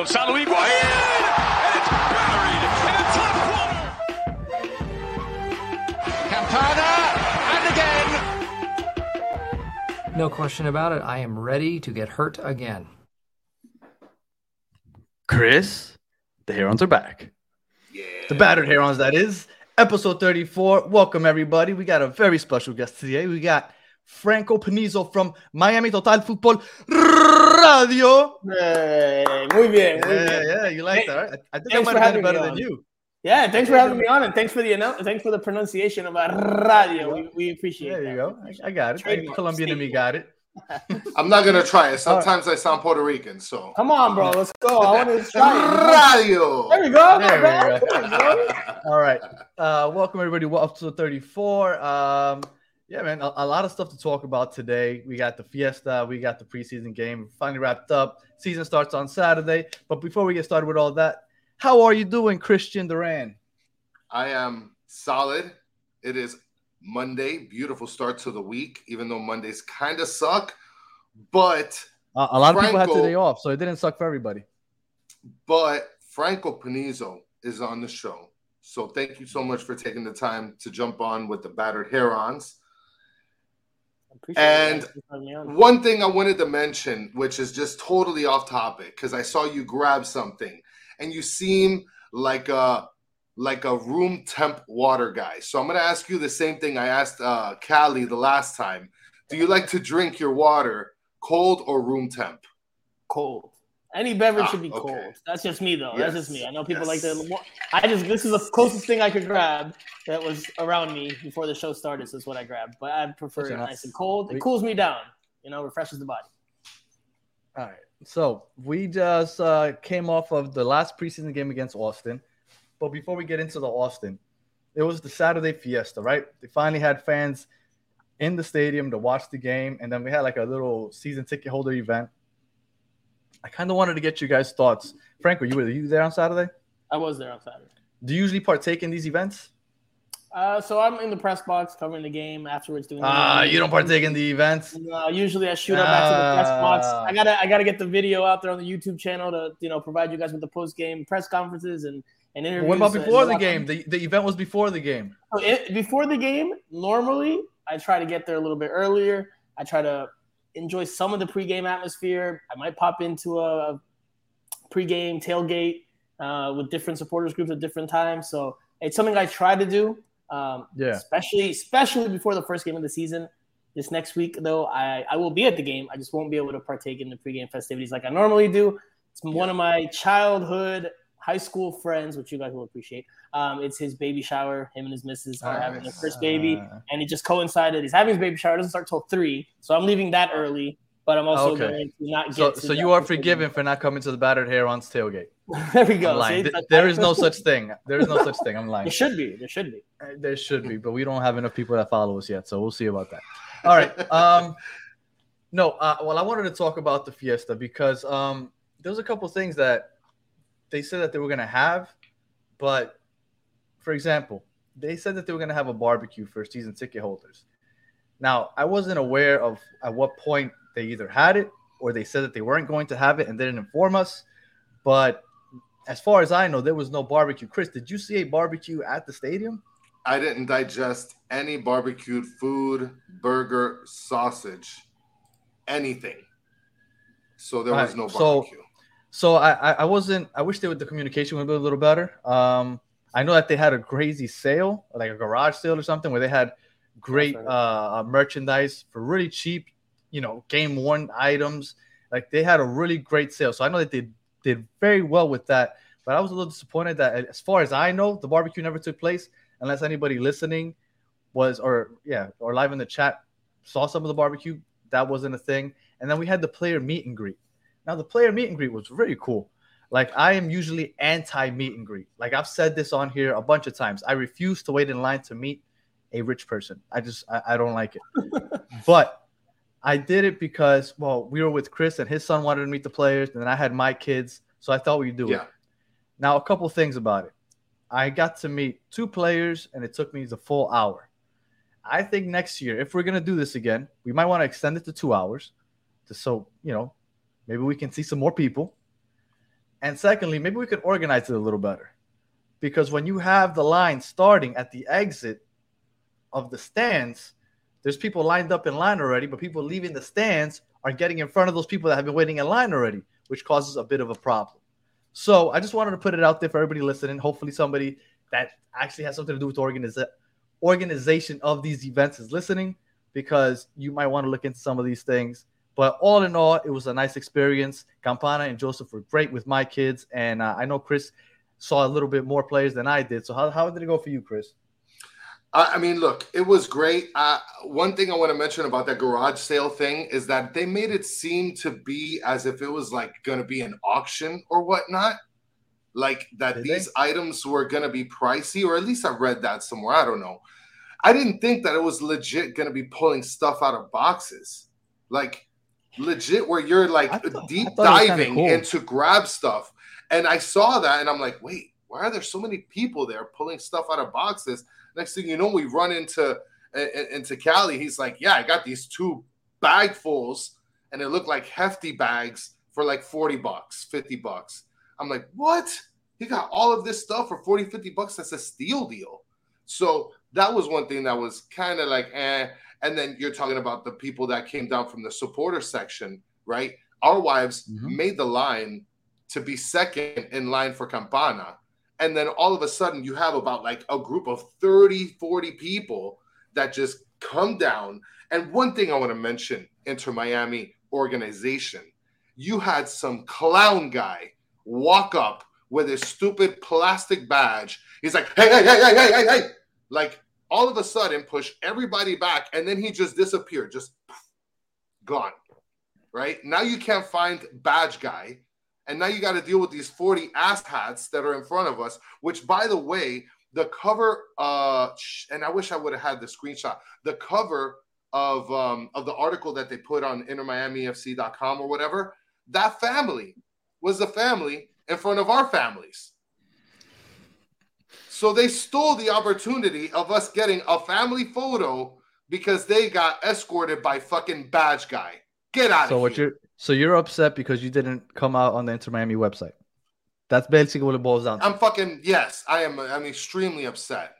It's Gonzalo Higuain, and it's buried in the top corner. Campana, and again. No question about it. I am ready to get hurt again. Chris, the Herons are back. Yeah. The battered Herons, that is. Episode 34. Welcome, everybody. We got a very special guest today. We got Franco Panizo from Miami Total Football Radio. Hey, muy bien, muy Yeah, bien. yeah, you like that, right? I, I think I Thanks might have done having it better than you. Yeah, thanks for having me on, and thanks for the annou- thanks for the pronunciation of our radio. We, we appreciate There that. you go. I, I got it. Trademark, Colombian in me got it. I'm not gonna try it. Sometimes I sound Puerto Rican, so Come on, bro. Let's go. I want to try it. radio. There we go. There There we we go. go. All right. Uh, welcome everybody. Well, episode 34. Um, yeah, man, a, a lot of stuff to talk about today. We got the fiesta, we got the preseason game finally wrapped up. Season starts on Saturday. But before we get started with all that, how are you doing, Christian Duran? I am solid. It is Monday. Beautiful start to the week, even though Mondays kind of suck. But Uh, a lot of people had Franco- today off, so it didn't suck for everybody. but Franco Panizo is on the show. So thank you so much for taking the time to jump on with the battered herons. Appreciate it, And- man. Thanks for having me on. One thing I wanted to mention, which is just totally off topic, because I saw you grab something and you seem like a like a room temp water guy. So I'm gonna ask you the same thing I asked uh Callie the last time. Do you like to drink your water cold or room temp? cold. Any beverage Ah, should be okay. cold. That's just me, though. That's just me. I know people yes. like to. I just this is the closest thing I could grab that was around me before the show started. So it's what I grabbed. But I prefer it nice and cold. It we- cools me down. You know, refreshes the body. All right. So we just uh, came off of the last preseason game against Austin. But before we get into the Austin, it was the Saturday Fiesta, right? They finally had fans in the stadium to watch the game, and then we had like a little season ticket holder event. I kind of wanted to get you guys' thoughts. Franco, you were you there on Saturday? I was there on Saturday. Do you usually partake in these events? Uh, so I'm in the press box covering the game afterwards. Doing Ah, interviews. you don't partake in the events. No, usually I shoot up back to the press box. I gotta I gotta get the video out there on the YouTube channel to you know provide you guys with the post game press conferences and and interviews. What about before the game? The, the event was before the game. So it, before the game, normally I try to get there a little bit earlier. I try to enjoy some of the pregame atmosphere. I might pop into a pregame tailgate uh, with different supporters groups at different times. So it's something I try to do. Um, Yeah. especially especially before the first game of the season. This next week, though, I, I will be at the game. I just won't be able to partake in the pregame festivities like I normally do. It's one of my childhood high school friends, which you guys will appreciate. Um, it's his baby shower. Him and his missus are having their first baby, Uh, and it just coincided. He's having his baby shower. It doesn't start till three, so I'm leaving that early. But I'm also Okay. going to not so, get. to so you are forgiven for not coming to the battered Herons tailgate. there we go. See? Th- there is no such thing. There is no such thing. I'm lying. There should be. There should be. Uh, There should be, but we don't have enough people that follow us yet, so we'll see about that. All right. Um, no. Uh, well, I wanted to talk about the fiesta because um, there was a couple things that they said that they were gonna have, but for example, they said that they were gonna have a barbecue for season ticket holders. Now, I wasn't aware of at what point they either had it or they said that they weren't going to have it and they didn't inform us. But as far as I know, there was no barbecue. Chris, did you see a barbecue at the stadium? I didn't digest any barbecued food, burger, sausage, anything. So there was Right, no so- barbecue. So I, I I wasn't. I wish they would the communication would be a little better. Um, I know that they had a crazy sale, like a garage sale or something, where they had great uh, merchandise for really cheap, you know, game one items. Like they had a really great sale. So I know that they did very well with that. But I was a little disappointed that, as far as I know, the barbecue never took place unless anybody listening was, or yeah, or live in the chat saw some of the barbecue. That wasn't a thing. And then we had the player meet and greet. Now the player meet and greet was really cool. Like I am usually anti meet and greet. Like I've said this on here a bunch of times. I refuse to wait in line to meet a rich person. I just I, I don't like it. but I did it because well, we were with Chris and his son wanted to meet the players, and then I had my kids, so I thought we'd do Yeah. it. Now a couple things about it. I got to meet two players, and it took me the full hour. I think next year, if we're gonna do this again, we might want to extend it to two hours, to so you know, maybe we can see some more people. And secondly, maybe we could organize it a little better. Because when you have the line starting at the exit of the stands, there's people lined up in line already, but people leaving the stands are getting in front of those people that have been waiting in line already, which causes a bit of a problem. So I just wanted to put it out there for everybody listening. Hopefully, somebody that actually has something to do with organiza- organization of these events is listening because you might want to look into some of these things. But all in all, it was a nice experience. Campana and Josef were great with my kids, and uh, I know Chris saw a little bit more players than I did. So how, how did it go for you, Chris? I I mean, look, it was great. Uh, one thing I want to mention about that garage sale thing is that they made it seem to be as if it was like going to be an auction or whatnot. Like that Did these they? items were going to be pricey, or at least I read that somewhere. I don't know. I didn't think that it was legit going to be pulling stuff out of boxes. Like legit, where you're like thought- deep I thought it was kinda diving cool. into grab stuff. And I saw that and I'm like, wait, why are there so many people there pulling stuff out of boxes? Next thing you know, we run into in- in- into Cali. He's like, yeah, I got these two bagfuls, and it looked like hefty bags for like 40 bucks, 50 bucks. I'm like, what? He got all of this stuff for 40, 50 bucks. That's a steal deal. So that was one thing that was kind of like, eh. And then you're talking about the people that came down from the supporter section, right? Our wives Mhm. made the line to be second in line for Campana. And then all of a sudden, you have about like a group of 30, 40 people that just come down. And one thing I want to mention Inter Miami organization, you had some clown guy walk up with his stupid plastic badge. He's like, hey, hey, hey, hey, hey, hey, hey. Like all of a sudden, push everybody back. And then he just disappeared, just gone. Right now, you can't find badge guy. And now you got to deal with these 40 ass hats that are in front of us, which, by the way, the cover, uh, and I wish I would have had the screenshot. The cover of um, of the article that they put on intermiamifc.com or whatever, that family was the family in front of our families. So they stole the opportunity of us getting a family photo because they got escorted by fucking badge guy. Get out So of what here. you're so you're upset because you didn't come out on the Inter Miami website. That's basically what it boils down to. I'm fucking yes. I am. I'm extremely upset.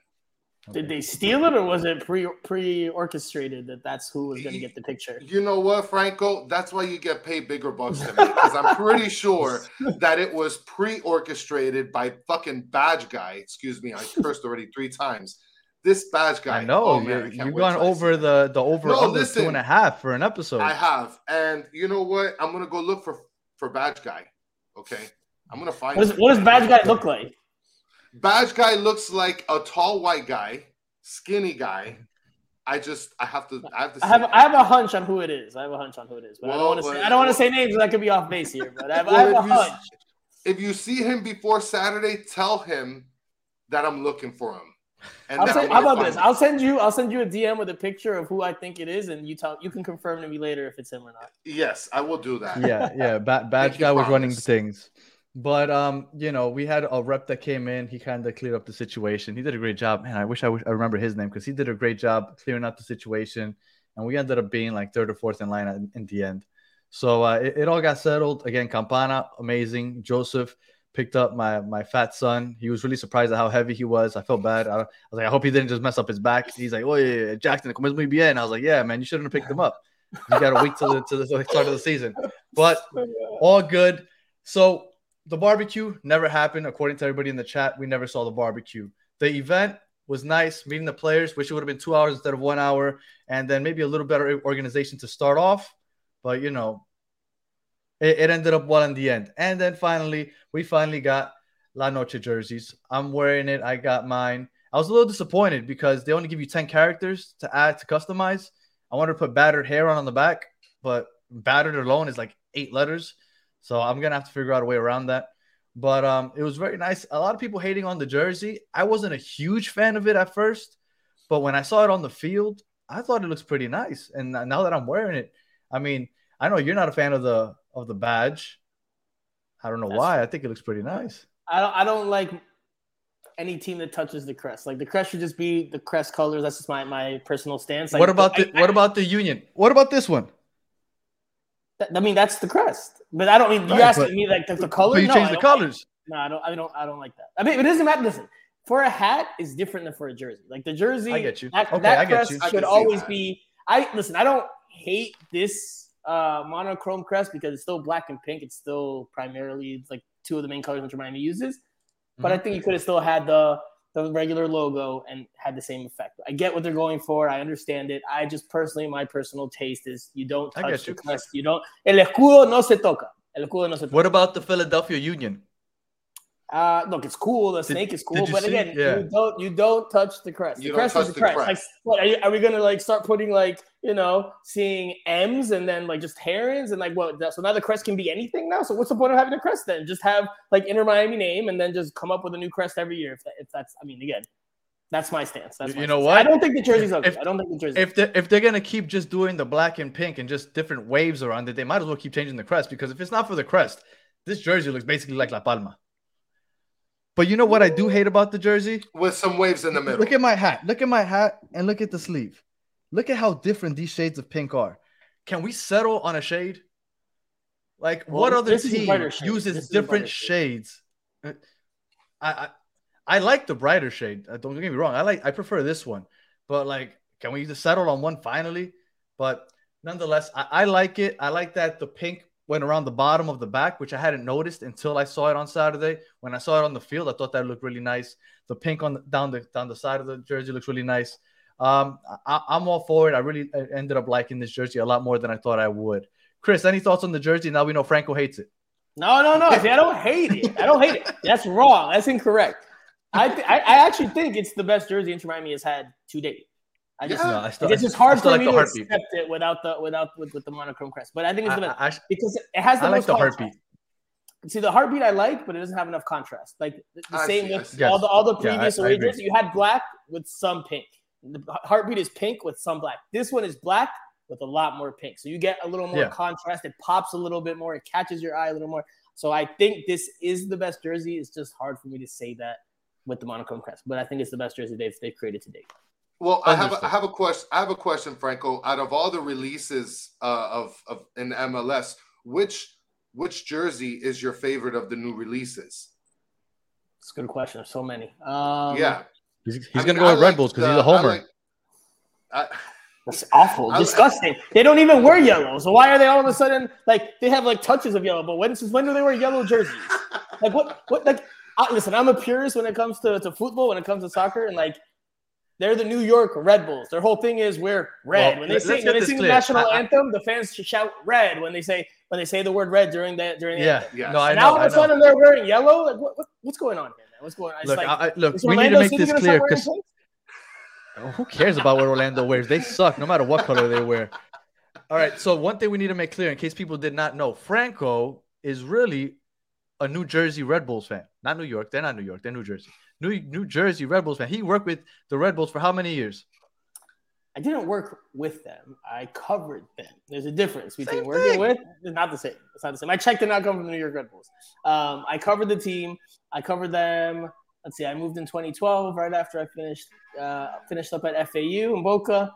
Did they steal it or was it pre pre orchestrated that that's who was going to get the picture? You know what, Franco? That's why you get paid bigger bucks than me because I'm pretty sure that it was pre-orchestrated by fucking badge guy. Excuse me, I cursed already three times. This badge guy. I know Oh, man, I you, can't you've gone till I see over the the over No, under listen. two and a half for an episode. I have, and you know what? I'm gonna go look for for badge guy. Okay, I'm gonna find. What does, him. what does Badge Guy look like? Badge guy looks like a tall white guy, skinny guy. I just I have to I have to. I have. I have a hunch on who it is. I have a hunch on who it is, but I don't want to say well, I don't want to say names. 'cause I could be off base here, but I have, I have a if you hunch. if you see him before Saturday, tell him that I'm looking for him. And I'll that send, how about this? find I'll send you I'll send you a DM with a picture of who I think it is, and you tell you can confirm to me later if it's him or not. Yes, I will do that. yeah, yeah. Ba- badge Pinky guy was running things, but um, you know, we had a rep that came in. He kind of cleared up the situation. He did a great job, man. I wish I, wish I remember his name because he did a great job clearing up the situation, and we ended up being like third or fourth in line in, in the end. So uh, it, it all got settled again. Campana, amazing. Josef picked up my my fat son. He was really surprised at how heavy he was. I felt bad. I, I was like, I hope he didn't just mess up his back. He's like, oh yeah, Jackson, comes muy bien. I was like, yeah, man, you shouldn't have picked him up. You got to wait till the, till the start of the season. But all good. So the barbecue never happened, according to everybody in the chat. We never saw the barbecue. The event was nice, meeting the players. Wish it would have been two hours instead of one hour, and then maybe a little better organization to start off. But you know, it, it ended up well in the end. And then finally, we finally got La Noche jerseys. I'm wearing it. I got mine. I was a little disappointed because they only give you 10 characters to add to customize. I wanted to put battered hair on on the back, but battered alone is like eight letters. So I'm gonna have to figure out a way around that. But um, it was very nice. A lot of people hating on the jersey. I wasn't a huge fan of it at first, but when I saw it on the field, I thought it looks pretty nice. And now that I'm wearing it, I mean, I know you're not a fan of the of the badge. I don't know That's why. I think it looks pretty nice. I don't I don't like any team that touches the crest. Like the crest should just be the crest colors. That's just my my personal stance. Like, what about the I- what about the union? What about this one? That- I mean, that's the crest. But I don't mean you're Right, asking but- me like the, the color. You no, change the colors. No, I don't. I don't. I don't like that. I mean, it doesn't matter. Listen, for a hat is different than for a jersey. Like the jersey, I get you. That, Okay, that I get crest you. I should see always that. be. I listen. I don't hate this uh monochrome crest because it's still black and pink. It's still primarily it's like two of the main colors which Miami uses. But Mm-hmm. I think you could have still had the the regular logo and had the same effect. I get what they're going for. I understand it. I just personally, my personal taste is you don't touch get the crest. You don't. El escudo no se toca. El escudo no se toca. What about the Philadelphia Union? Uh, look, it's cool. The snake is cool, but see- again, yeah. you don't you don't touch the crest. You the crest is the the crest. crest. Like, what are, you, are we gonna like start putting like you know seeing M's and then like just herons and like what? So now the crest can be anything now. So what's the point of having a crest then? Just have like Inter Miami name and then just come up with a new crest every year. If, that, if that's, I mean, again, that's my stance. That's You know stance. what? I don't think the jersey's ugly. If- I don't think the jersey. If they if they're gonna keep just doing the black and pink and just different waves around it, they might as well keep changing the crest because if it's not for the crest, this jersey looks basically like La Palma. But you know what I do hate about the jersey? with some waves in the middle. Look at my hat. Look at my hat and look at the sleeve. Look at how different these shades of pink are. Can we settle on a shade? Like Well, what other this is a team uses This is a brighter different shade. shades? I, I I like the brighter shade. Uh, Don't get me wrong. I like I prefer this one. But like, can we just settle on one finally? But nonetheless, I, I like it. I like that the pink went around the bottom of the back, which I hadn't noticed until I saw it on Saturday. When I saw it on the field, I thought that looked really nice. The pink on the, down the down the side of the jersey looks really nice. Um, I, I'm all for it. I really uh, ended up liking this jersey a lot more than I thought I would. Chris, any thoughts on the jersey? Now we know Franco hates it. No, no, no. See, I don't hate it. I don't hate it. That's wrong. That's incorrect. I, th- I, I actually think it's the best jersey Inter Miami has had to date. I just, Yeah. No, I still, it's just hard still for like me the to heartbeat. accept it without the without with, with the monochrome crest. But I think it's the I, best I, I- because it has the I like most the contrast. heartbeat. See, the heartbeat I like, but it doesn't have enough contrast. Like the, the I same see, with see. all the all the Yeah, I- previous I away You had black with some pink. The heartbeat is pink with some black. This one is black with a lot more pink. So you get a little more Yeah. contrast. It pops a little bit more. It catches your eye a little more. So I think this is the best jersey. It's just hard for me to say that with the monochrome crest, but I think it's the best jersey they've they've created to date. Well, I have a, I have a question. I have a question, Franco. Out of all the releases uh, of of in MLS, which which jersey is your favorite of the new releases? It's a good question. There's so many. Um, yeah, He's, he's I gonna go I with Red Bulls because he's a homer. like- I- That's awful, I- disgusting. They don't even wear yellow. So why are they all of a sudden like they have like touches of yellow? But when since when do they wear yellow jerseys? Like what? What? Like I, listen, I'm a purist when it comes to, to football, when it comes to soccer, and like they're the New York Red Bulls. Their whole thing is we're red. Well, when they sing, when they sing the national I- anthem, the fans shout red when they say when they say the word red during the during the yeah, anthem. Yes. no, I now all of a sudden they're wearing yellow. Like what, what what's going on here, man? What's going on? It's Look, like, I- look, we need to make this clear because who cares about what Orlando wears? They suck no matter what color they wear. All right, so one thing we need to make clear in case people did not know, Franco is really a New Jersey Red Bulls fan, not New York. They're not New York. They're New Jersey. New New Jersey Red Bulls fan. He worked with the Red Bulls for how many years? I didn't work with them. I covered them. There's a difference between Same working thing. with. It's not the same. It's not the same. My check did not come from the New York Red Bulls. Um, I covered the team. I covered them. Let's see. I moved in 2012, right after I finished uh, finished up at FAU in Boca,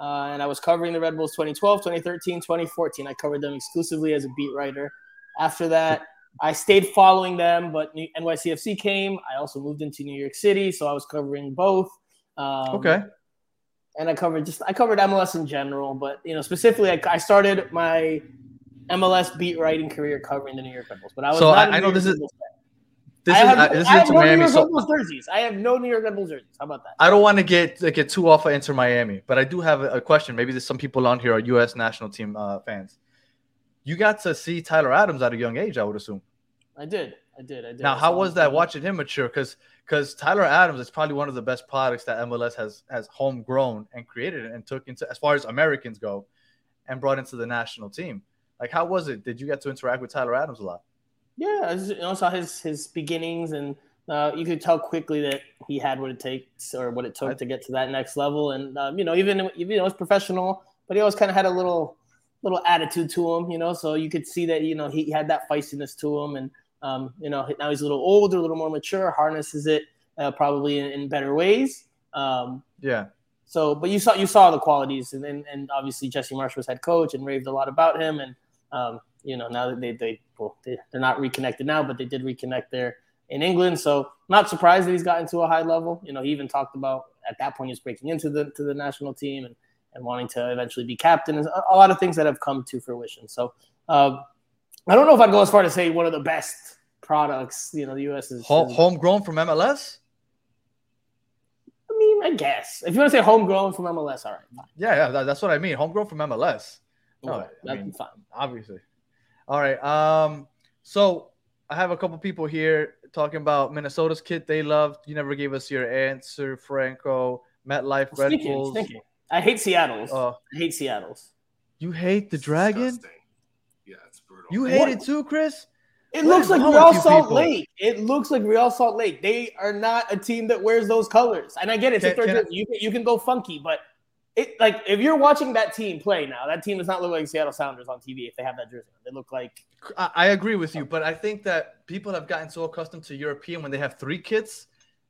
uh, and I was covering the Red Bulls 2012, 2013, 2014. I covered them exclusively as a beat writer. After that, I stayed following them, but NYCFC came. I also moved into New York City, so I was covering both. Um, Okay. and I covered just I covered MLS in general, but you know specifically I, I started my MLS beat writing career covering the New York Red Bulls. But I was So not I- I know this is- This I is have, uh, this is have no Miami. New York So Red Bulls jerseys. I have no New York Red Bulls jerseys. How about that? I don't want to get like, get too off of Inter Miami, but I do have a, a question. Maybe there's some people on here are U.S. national team uh, fans. You got to see Tyler Adams at a young age, I would assume. I did. I did. I did. Now, I how was that watching him mature? Because because Tyler Adams is probably one of the best products that MLS has has homegrown and created and took into as far as Americans go, and brought into the national team. Like, how was it? Did you get to interact with Tyler Adams a lot? Yeah, I just, you know, saw his his beginnings, and uh, you could tell quickly that he had what it takes or what it took I- to get to that next level. And um, you know, even even though it's professional, but he always kind of had a little little attitude to him, you know. So you could see that you know he had that feistiness to him, and um, you know now he's a little older, a little more mature, harnesses it uh, probably in, in better ways. Um, Yeah, so, but you saw you saw the qualities, and and, and obviously Jesse Marsch was head coach and raved a lot about him, and Um, you know, now that they they well, they, they're not reconnected now, but they did reconnect there in England. So not surprised that he's gotten to a high level. You know, he even talked about at that point he was breaking into the to the national team and and wanting to eventually be captain. Is a, lot of things that have come to fruition. So um, I don't know if I'd go as far to say one of the best products. You know, the U.S. is, Home, homegrown from MLS. I mean, I guess if you want to say homegrown from MLS, all right, fine. Yeah, yeah, that- that's what I mean. Homegrown from MLS. No, I that'd mean- be fine. obviously. All right. Um, so I have a couple people here talking about Minnesota's kit they loved. You never gave us your answer, Franco. MetLife Red Bulls. sneaky. I hate Seattle's. Uh, I hate Seattle's. you hate the dragon? Disgusting. Yeah, it's brutal. You What? hate it too, Chris? It What looks like Real Salt people? Lake. It looks like Real Salt Lake. They are not a team that wears those colors. And I get it. It's a Can- third can I- you, can, you can go funky, but it like if you're watching that team play now, that team does not look like Seattle Sounders on TV if they have that jersey. on. They look like I, I agree with you, but I think that people have gotten so accustomed to European when they have three kits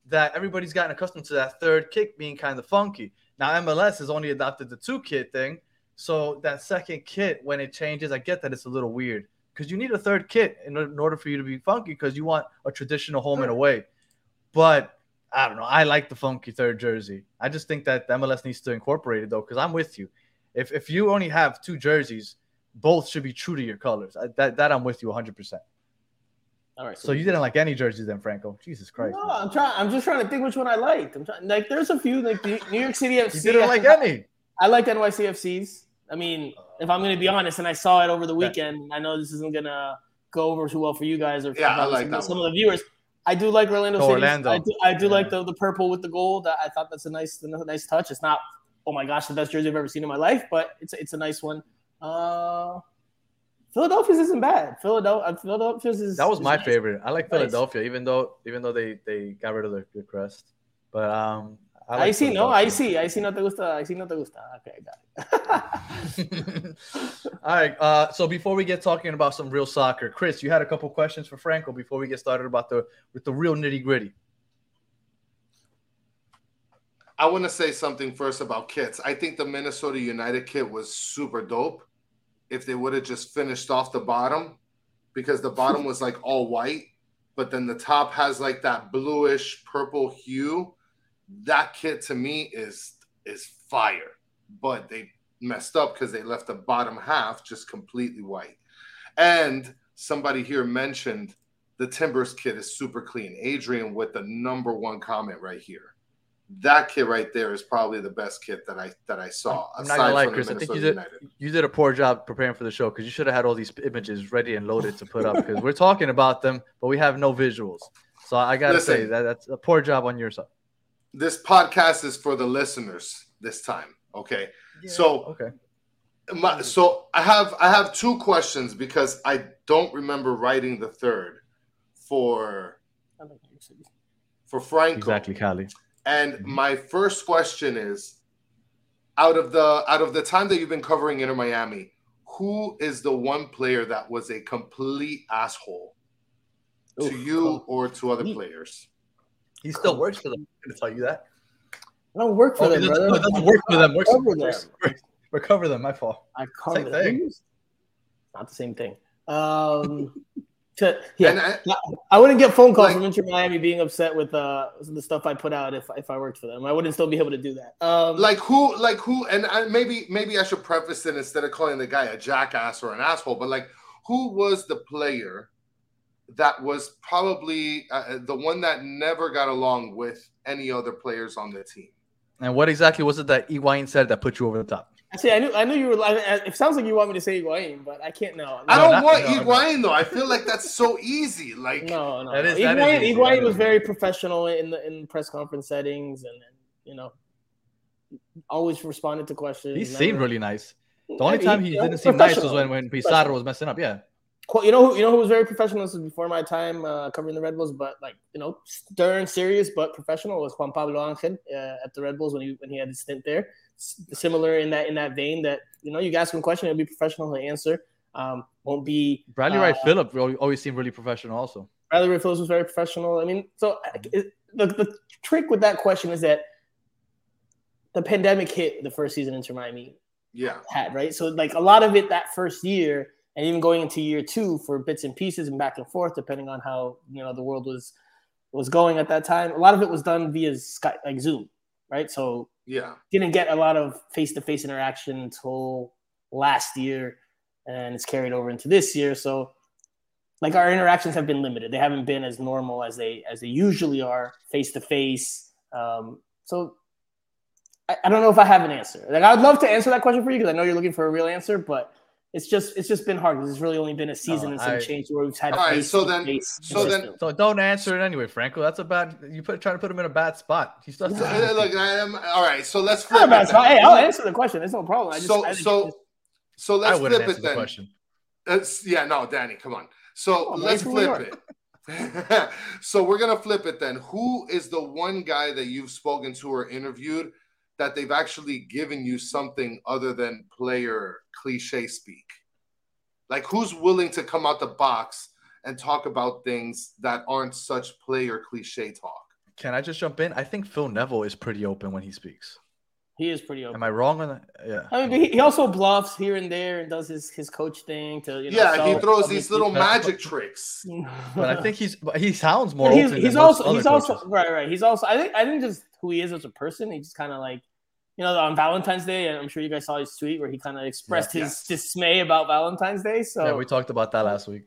that everybody's gotten accustomed to that third kit being kind of funky. Now MLS has only adopted the two kit thing, so that second kit when it changes, I get that it's a little weird because you need a third kit in, order for you to be funky because you want a traditional home and away. But I don't know. I like the funky third jersey. I just think that MLS needs to incorporate it though, because I'm with you. If if you only have two jerseys, both should be true to your colors. I, that that I'm with you 100. percent all right. So you didn't like any jerseys then, Franco? Jesus Christ! No, I'm trying. I'm just trying to think which one I liked. I'm trying. Like, there's a few like New York City FC. You didn't like any. I like NYCFCs. I mean, if I'm going to be honest, and I saw it over the weekend, I know this isn't going to go over too well for you guys or for Yeah, I like some, that some of the viewers. I do like Orlando Oh, City. Orlando. I do, I do Yeah. like the, the purple with the gold. I I thought that's a nice a nice touch. It's not oh my gosh the best jersey I've ever seen in my life, but it's it's a nice one. Uh, Philadelphia's isn't bad. Philadelphia Philadelphia's is That was is my nice. favorite. I like Nice. Philadelphia, even though even though they they got rid of the, the crest. But um, I, like I see, no, I Philadelphia. see, I see, no te gusta, I see, no te gusta. Okay, got it. All right. Uh, so before we get talking about some real soccer, Chris, you had a couple questions for Franco before we get started about the with the real nitty gritty. I want to say something first about kits. I think the Minnesota United kit was super dope. If they would have just finished off the bottom, because the bottom was like all white, but then the top has like that bluish purple hue. That kit to me is is fire. But they messed up because they left the bottom half just completely white. And somebody here mentioned the Timbers kit is super clean. Adrian with the number one comment right here that kid right there is probably the best kid that I that I saw. I'm not gonna aside lie, from the Chris. I think you did United. you did a poor job preparing for the show because you should have had all these images ready and loaded to put up because we're talking about them, but we have no visuals. So I gotta say that that's a poor job on your side. This podcast is for the listeners this time. Okay, so Okay. my, so I have I have two questions because I don't remember writing the third for for Franco. Exactly, Cali. And my first question is out of the out of the time that you've been covering Inter Miami, who is the one player that was a complete asshole to Oof, you or to other complete. players? He still works for them. I'm gonna tell you that. I don't work for Oh, them, it doesn't, brother. no, doesn't work for them. Works, I cover them. recover them. My fault. I cover Same them. thing. Not the same thing. Um, to, yeah, I, I wouldn't get phone calls Like- from Inter Miami being upset with uh, the stuff I put out if if I worked for them. I wouldn't still be able to do that. Um, like who like who and I, maybe maybe I should preface it instead of calling the guy a jackass or an asshole, but like who was the player that was probably uh, the one that never got along with any other players on the team? And what exactly was it that Higuain said that put you over the top? See, I knew I knew you were. I, I- it sounds like you want me to say Higuain, but I can't now. I don't not- want no, no. Higuain though. I feel like that's so easy. Like No, no. That no. is- that is Higuain, easy. Higuain was very professional in the in press conference settings, and, and you know, always responded to questions. He never- seemed really nice. The only Yeah, time he you know, didn't seem nice was when, when Pizarro was messing up. Yeah. Qu- You know, who, you know who was very professional. This was before my time uh, covering the Red Bulls, but like you know, stern, serious, but professional was Juan Pablo Angel uh, at the Red Bulls when he when he had his stint there. S- similar in that in that vein that you know, you ask him a question, he'll be professional, he'll answer. Um, won't be Bradley uh, Wright Phillip always seemed really professional also. Bradley Wright-Phillips was very professional. I mean, so uh, it, the the trick with that question is that the pandemic hit the first season Inter Miami yeah, had, right? So like a lot of it that first year, and even going into year two for bits and pieces and back and forth, depending on how you know the world was was going at that time. A lot of it was done via Skype, like Zoom, right? So Yeah. didn't get a lot of face to face interaction until last year, and it's carried over into this year. So, like our interactions have been limited; they haven't been as normal as they as they usually are face to face. So, I, I don't know if I have an answer. Like, I'd love to answer that question for you because I know you're looking for a real answer, but. It's just it's just been hard because it's really only been a season No, and some I- change where we've had All right, so then- so then- consistent. So don't answer it anyway, Franco. That's a bad. You put trying to put him in a bad spot. He's still. So, uh, look, I am all right. So let's flip it. spot. Hey, I'll answer the question. It's no problem. I just, so I think so it's- so let's wouldn't flip answer it the then. question. That's yeah, no, Danny, come on. So Oh, let's flip it. so we're gonna flip it then. Who is the one guy that you've spoken to or interviewed that they've actually given you something other than player cliche speak? Like who's willing to come out the box and talk about things that aren't such player cliche talk? Can I just jump in? I think Phil Neville is pretty open when he speaks. he is pretty open. Am I wrong on that? Yeah. I mean, he, he also bluffs here and there and does his, his coach thing to you know. yeah, he throws these his- little magic tricks. But I think he's. but He sounds more. But he's, open he's than most also other he's also right right. He's also I think I think just who he is as a person. He just kind of like you know on Valentine's Day. and I'm sure you guys saw his tweet where he kind of expressed Yeah. his dismay about Valentine's Day. So Yeah, we talked about that last week.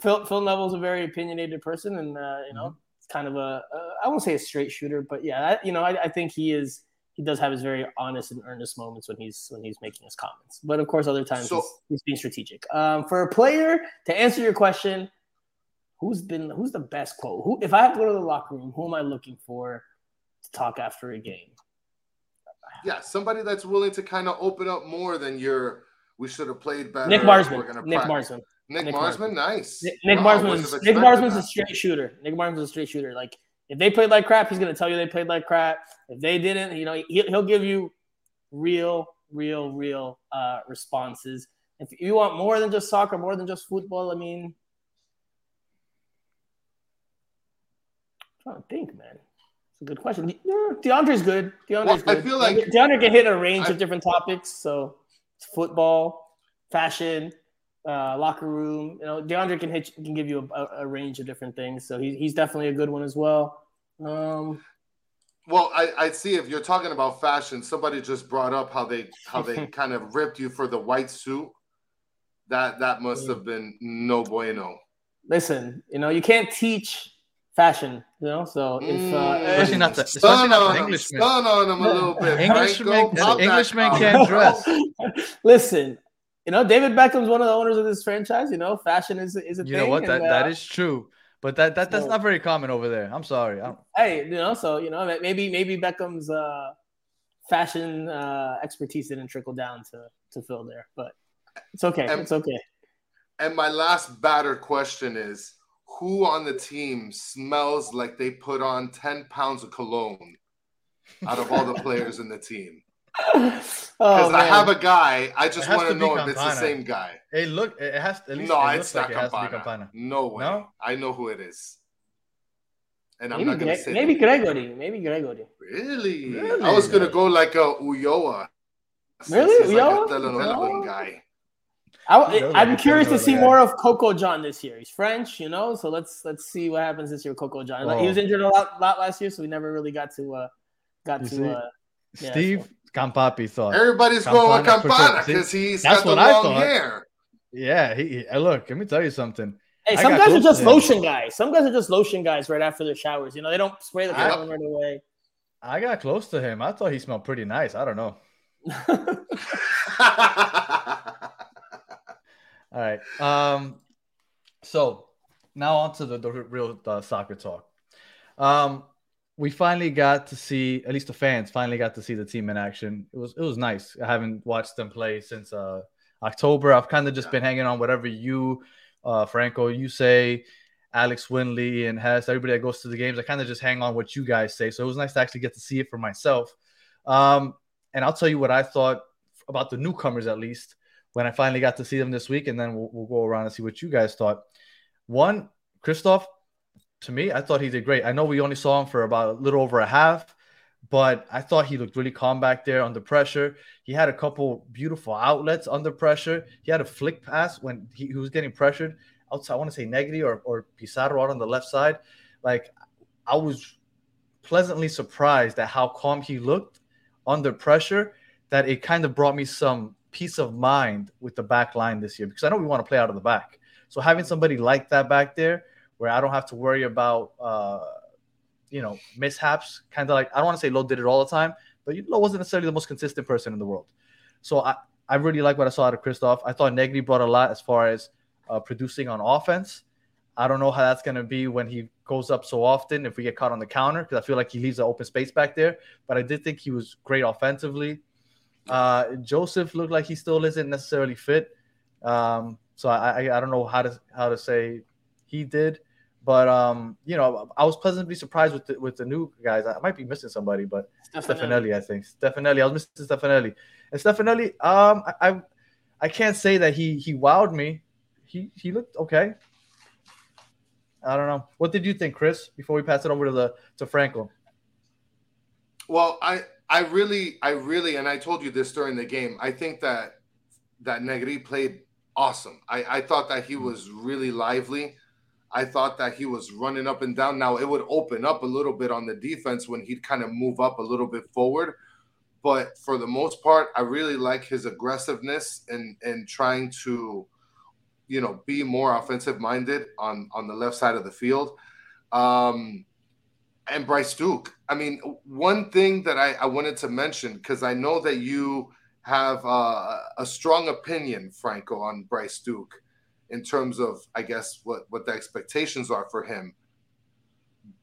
Phil Phil Neville's a very opinionated person, and uh, you know, Mm-hmm. it's kind of a uh, I won't say a straight shooter, but yeah, I, you know, I, I think he is. He does have his very honest and earnest moments when he's when he's making his comments. But of course, other times So- he's, he's being strategic. Um, for a player to answer your question, who's been who's the best quote? Who if I have to go to the locker room, who am I looking for to talk after a game? Yeah, somebody that's willing to kind of open up more than your. We should have played better. Nick Marsman. Nick. Marsman. Nick, Nick Marsman, nice. Nick, Nick Wow, Marsman Nick Marsman's a straight shooter. Nick Marsman's a straight shooter. Like if they played like crap, he's gonna tell you they played like crap. If they didn't, you know, he, he'll give you real, real, real uh, responses. If you want more than just soccer, more than just football, I mean, I'm trying to think, man. Good question. DeAndre's good. DeAndre's Well, I feel like- DeAndre can hit a range I- of different topics. So it's football, fashion, uh, locker room. You know, DeAndre can hit can give you a, a range of different things. So he's he's definitely a good one as well. Um, Well, I, I see if you're talking about fashion, somebody just brought up how they how they kind of ripped you for the white suit. That that must have been no bueno. listen, you know, you can't teach fashion. You know, so if Mm. uh, Especially not the- Stun especially not on an him, Englishman. stun on him a little bit. Englishman- Franco. Pop that Englishman can't dress. listen, you know, David Beckham's one of the owners of this franchise. You know, fashion is is a You thing. know what? That and, that uh, is true. But that, that that's so- not very common over there. I'm sorry. I don't, hey, you know, so you know, maybe maybe Beckham's uh, fashion uh, expertise didn't trickle down to to Phil there, but it's okay. And- it's okay. And my last batter question is who on the team smells like they put on 10 pounds of cologne out of all the players in the team? Because oh, I have a guy, I just want to to be know if it's the same guy. Hey, look, it has at least No, it it's not like it has to be Campana. Campana. No way. No? I know who it is. And I'm maybe, not going to Gre- say maybe the- Gregore, maybe Gregore. Really? Really? I was going to go like a Ulloa. Really? he's like Ulloa? a telenovela No. guy. I, He does I'm curious to see more of Coco John this year. He's French, you know, so let's let's see what happens this year. Coco John. He Oh. was injured a lot, lot last year, so we never really got to uh got You to see? uh yeah, Steve Campapi thought. Everybody's going with Campana for sure. Campana See, because he's that's got the what I long thought. hair. Yeah, he, he- look, let me tell you something. Hey, some guys are just to lotion guys. Some guys are just lotion guys right after their showers. You know, they don't spray the I- cologne right away. I got close to him. I thought he smelled pretty nice. I don't know. All right. Um, so now on to the, the real soccer talk. Um, we finally got to see, at least the fans finally got to see the team in action. It was it was nice. I haven't watched them play since uh, October. I've kind of just been hanging on whatever you, uh, Franco, you say, Alex Winley and Hess, everybody that goes to the games. I kind of just hang on what you guys say. So it was nice to actually get to see it for myself. Um, and I'll tell you what I thought about the newcomers, at least when I finally got to see them this week, and then we'll, we'll go around and see what you guys thought. One, Kryvtsov, to me, I thought he did great. I know we only saw him for about a little over a half, but I thought he looked really calm back there under pressure. He had a couple beautiful outlets under pressure. He had a flick pass when he, he was getting pressured outside. I want to say Negri or, or Pizarro out on the left side. Like I was pleasantly surprised at how calm he looked under pressure that it kind of brought me some peace of mind with the back line this year because I know we want to play out of the back. So having somebody like that back there where I don't have to worry about uh, you know mishaps, kind of like I don't want to say Lowe did it all the time, but Lowe wasn't necessarily the most consistent person in the world. So I, I really like what I saw out of Kryvtsov. I thought Negri brought a lot as far as uh, producing on offense. I don't know how that's going to be when he goes up so often if we get caught on the counter because I feel like he leaves an open space back there. But I did think he was great offensively. Uh, Josef looked like he still isn't necessarily fit. Um, so I, I, I don't know how to how to say he did, but um, you know I was pleasantly surprised with the, with the new guys. I might be missing somebody, but Stefanelli, I think Stefanelli. I was missing Stefanelli, and Stefanelli. Um, I, I I can't say that he he wowed me. He he looked okay. I don't know. What did you think, Chris? Before we pass it over to the to Franco. Well, I I really I really and I told you this during the game. I think that that Negri played awesome. I I thought that he was really lively. I thought that he was running up and down. Now it would open up a little bit on the defense when he'd kind of move up a little bit forward. But for the most part, I really like his aggressiveness and and trying to you know be more offensive minded on on the left side of the field um and bryce duke i mean one thing that i, I wanted to mention because i know that you have uh, a strong opinion franco on bryce duke in terms of i guess what what the expectations are for him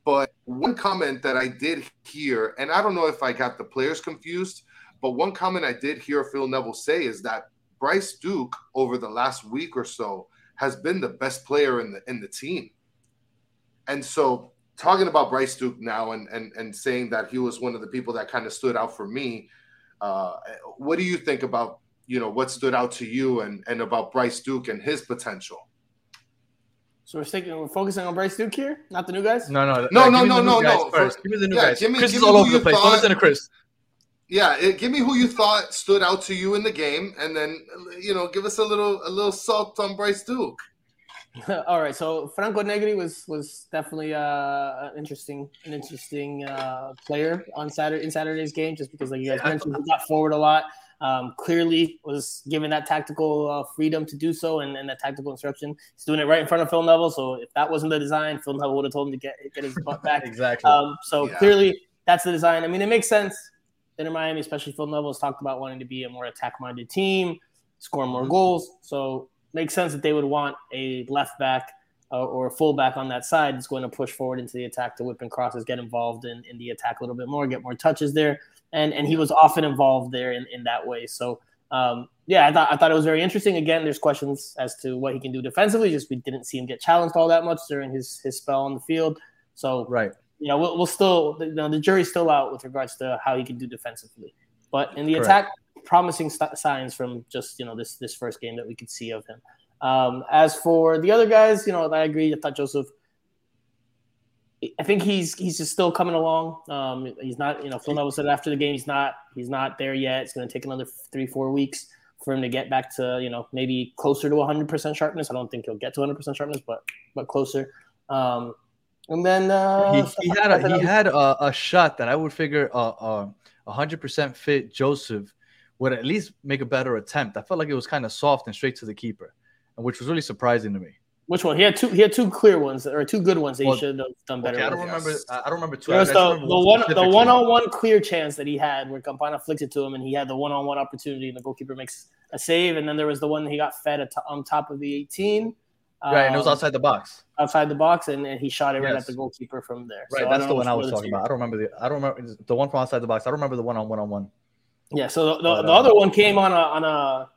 but one comment that i did hear and i don't know if i got the players confused but one comment i did hear phil neville say is that Bryce Duke over the last week or so has been the best player in the in the team. And so talking about Bryce Duke now and and and saying that he was one of the people that kind of stood out for me, uh, what do you think about you know what stood out to you and and about Bryce Duke and his potential? So we're sticking, we're focusing on Bryce Duke here, not the new guys. No, no, no, like, no, no, no, no. First, For- give me the new yeah, guys. give me- Chris give is me all over the place. Don't thought- listen to Chris. Yeah, it, give me who you thought stood out to you in the game, and then you know give us a little a little salt on Bryce Duke. All right, so Franco Negri was was definitely uh, an interesting an interesting uh, player on Saturday in Saturday's game, just because like you guys Yeah. mentioned, he got forward a lot. Um, clearly was given that tactical uh, freedom to do so and, and that tactical instruction. He's doing it right in front of Phil Neville. So if that wasn't the design, Phil Neville would have told him to get get his butt back. Exactly. Um, so Yeah. clearly, that's the design. I mean, it makes sense. Inter Miami, especially Phil Neville, has talked about wanting to be a more attack-minded team, score more goals. So makes sense that they would want a left back uh, or a fullback on that side that's going to push forward into the attack to whip and crosses, get involved in, in the attack a little bit more, get more touches there. And and he was often involved there in, in that way. So um, yeah, I thought I thought it was very interesting. Again, there's questions as to what he can do defensively. Just we didn't see him get challenged all that much during his his spell on the field. So right. you know, we'll, we'll still, you know, the jury's still out with regards to how he can do defensively. But in the Correct. attack, promising st- signs from just you know this this first game that we could see of him. Um, as for the other guys, you know, I agree. I thought Josef. I think he's he's just still coming along. Um, he's not, you know, Phil Neville said after the game, he's not he's not there yet. It's going to take another three four weeks for him to get back to you know maybe closer to 100 percent sharpness. I don't think he'll get to 100 percent sharpness, but but closer. Um, and then uh, he, he had a, he had a, a shot that I would figure uh, a hundred percent fit Josef would at least make a better attempt. I felt like it was kind of soft and straight to the keeper, and which was really surprising to me. Which one? He had two. He had two clear ones or two good ones that Well, he should have done better. Okay, I don't remember. I I don't remember two. There was the, the one one the specifically. one on one clear chance that he had where Campana flicked it to him and he had the one on one opportunity and the goalkeeper makes a save and then there was the one that he got fed at on top of the 18 Right, and it was um, outside the box. outside the box and, and he shot it right at the goalkeeper from there. Right, So that's the one I was talking about. I don't remember the. I don't remember the one from outside the box. I don't remember the one on one on one. Yeah, so the, the, But, the uh, other one came on a on a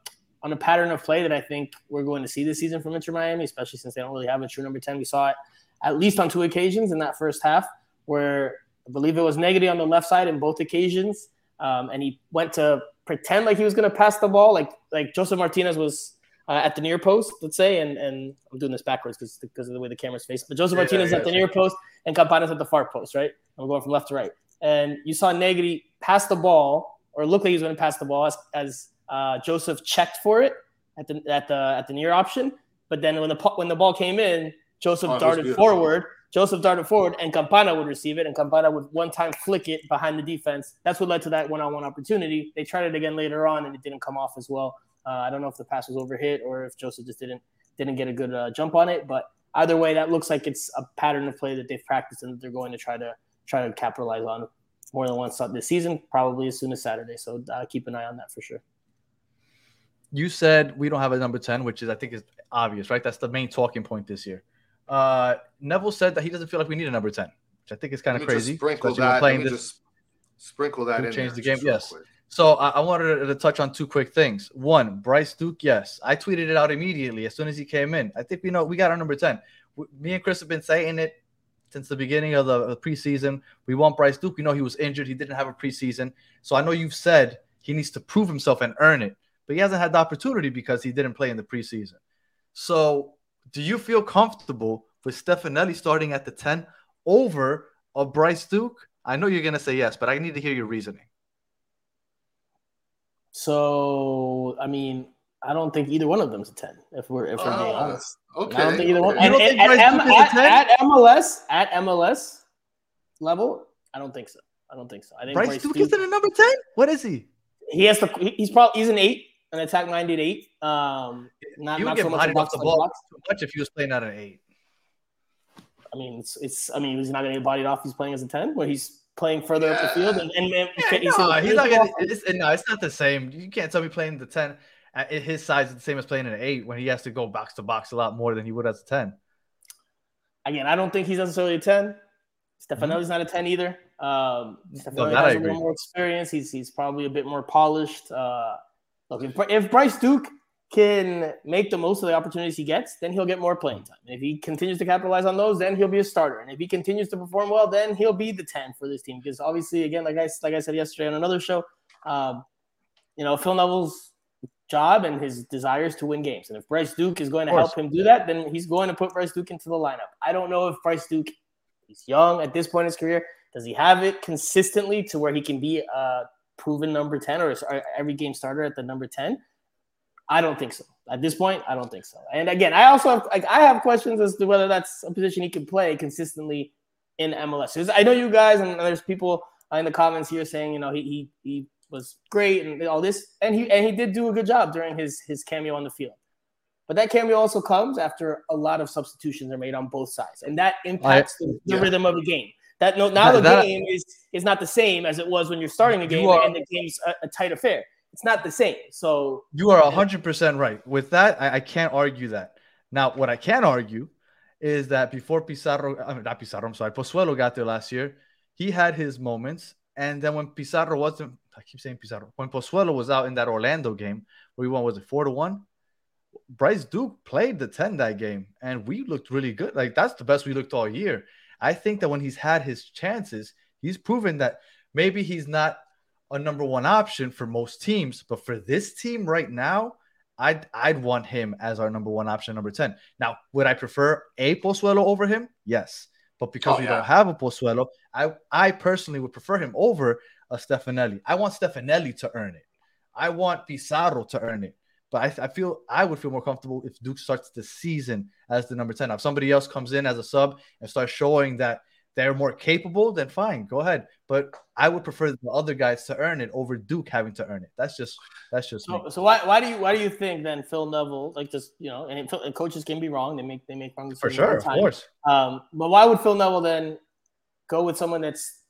on a pattern of play that I think we're going to see this season from Inter Miami, especially since they don't really have a true number ten. We saw it at least on two occasions in that first half, where I believe it was Negri on the left side in both occasions, um, and he went to pretend like he was going to pass the ball, like like Josef Martinez was. Uh, at the near post, let's say, and, and I'm doing this backwards because because of the way the camera's faced. But Josef Yeah, Martinez yeah, at the near post and Campana's at the far post, right? I'm going from left to right. and you saw Negri pass the ball or look like he was going to pass the ball as, as uh, Josef checked for it at the at the at the near option. But then when the when the ball came in, Josef Oh, darted forward. Josef darted forward, and Campana would receive it, and Campana would one time flick it behind the defense. That's what led to that one-on-one opportunity. They tried it again later on, and it didn't come off as well. Uh, I don't know if the pass was overhit or if Josef just didn't didn't get a good uh, jump on it. But either way, that looks like it's a pattern of play that they've practiced and that they're going to try to try to capitalize on more than once this season, probably as soon as Saturday. So uh, keep an eye on that for sure. you said we don't have a number 10, which is I think is obvious, right? That's the main talking point this year. Uh, Neville said that he doesn't feel like we need a number 10, which I think is kind of me just crazy. Sprinkle that. Let playing me this- just sprinkle that Who in. changed there the game? Yes. quick. So I, I wanted to touch on two quick things. One, Bryce Duke, yes, I tweeted it out immediately as soon as he came in. I think we know we got our number 10. Me and Chris have been saying it since the beginning of the, preseason. We want Bryce Duke. We know he was injured. He didn't have a preseason. So I know you've said he needs to prove himself and earn it, but he hasn't had the opportunity because he didn't play in the preseason. So do you feel comfortable with Stefanelli starting at the 10 over a Bryce Duke? I know you're going to say yes, but I need to hear your reasoning. So I mean, I don't think either one of them's a ten. If we're if we're being Ah, honest, Okay. I don't think either one. okay. You don't And- think and at, M- is at- 10? at MLS at MLS level, I don't think so. I don't think so. I think Bryce, Bryce Duke Duke- isn't a number 10? What is he? he has to. He's probably he's an eight, an attack minded eight. Um, not, He would not get so much a off the ball box. too much if he was playing at an eight. I mean, it's, it's I mean, he's not going to get bodied off. He's playing as a ten, where he's playing further up the field, and, and, and Yeah, he's, no, he's not gonna. It's, no, it's not the same. You can't tell me playing the ten at his size is the same as playing an eight when he has to go box to box a lot more than he would as a ten. again, I don't think he's necessarily a 10. Stefanelli's not a 10 either. Um, Stefanelli I has a little more experience. He's he's probably a bit more polished. Uh, look, if, if Bryce Duke can make the most of the opportunities he gets, then he'll get more playing time. And if he continues to capitalize on those, then he'll be a starter. And if he continues to perform well, then he'll be the 10 for this team. Because obviously, again, like I like I said yesterday on another show, um, you know, Phil Neville's job and his desires to win games. And if Bryce Duke is going to help him do that, then he's going to put Bryce Duke into the lineup. I don't know if Bryce Duke, he's young at this point in his career. Does he have it consistently to where he can be a proven number 10 or every game starter at the number 10? I don't think so. At this point, I don't think so. And again, I also have like I have questions as to whether that's a position he can play consistently in MLS. I know you guys and there's people in the comments here saying, you know, he he, he was great and all this, and he and he did do a good job during his his cameo on the field. But that cameo also comes after a lot of substitutions are made on both sides, and that impacts the, the yeah. rhythm of the game. That no, now That- the that- game is is not the same as it was when you're starting a game are- and the game's a, a tight affair. It's not the same. So You are hundred percent right. With that, I, I can't argue that. Now, what I can argue is that before Pizarro, I mean, not Pizarro, I'm sorry, Pozuelo got there last year, he had his moments, and then when Pizarro wasn't, I keep saying Pizarro, when Pozuelo was out in that Orlando game where we won, was it four to one? Bryce Duke played the 10 that game, and we looked really good. Like that's the best we looked all year. I think that when he's had his chances, he's proven that maybe he's not a number one option for most teams, but for this team right now, I'd I'd want him as our number one option, number 10. Now, would I prefer a Pozuelo over him? Yes. But because Oh, we yeah. don't have a Pozuelo, I, I personally would prefer him over a Stefanelli. I want Stefanelli to earn it. I want Pizarro to earn it. But I, I feel I would feel more comfortable if Duke starts the season as the number 10. Now, if somebody else comes in as a sub and starts showing that they're more capable, then fine, go ahead. But I would prefer the other guys to earn it over Duke having to earn it. That's just that's just. So, so why, why do you why do you think then Phil Neville like just you know and, and coaches can be wrong they make they make wrong For decisions all sure, of course. Um, but why would Phil Neville then go with someone that's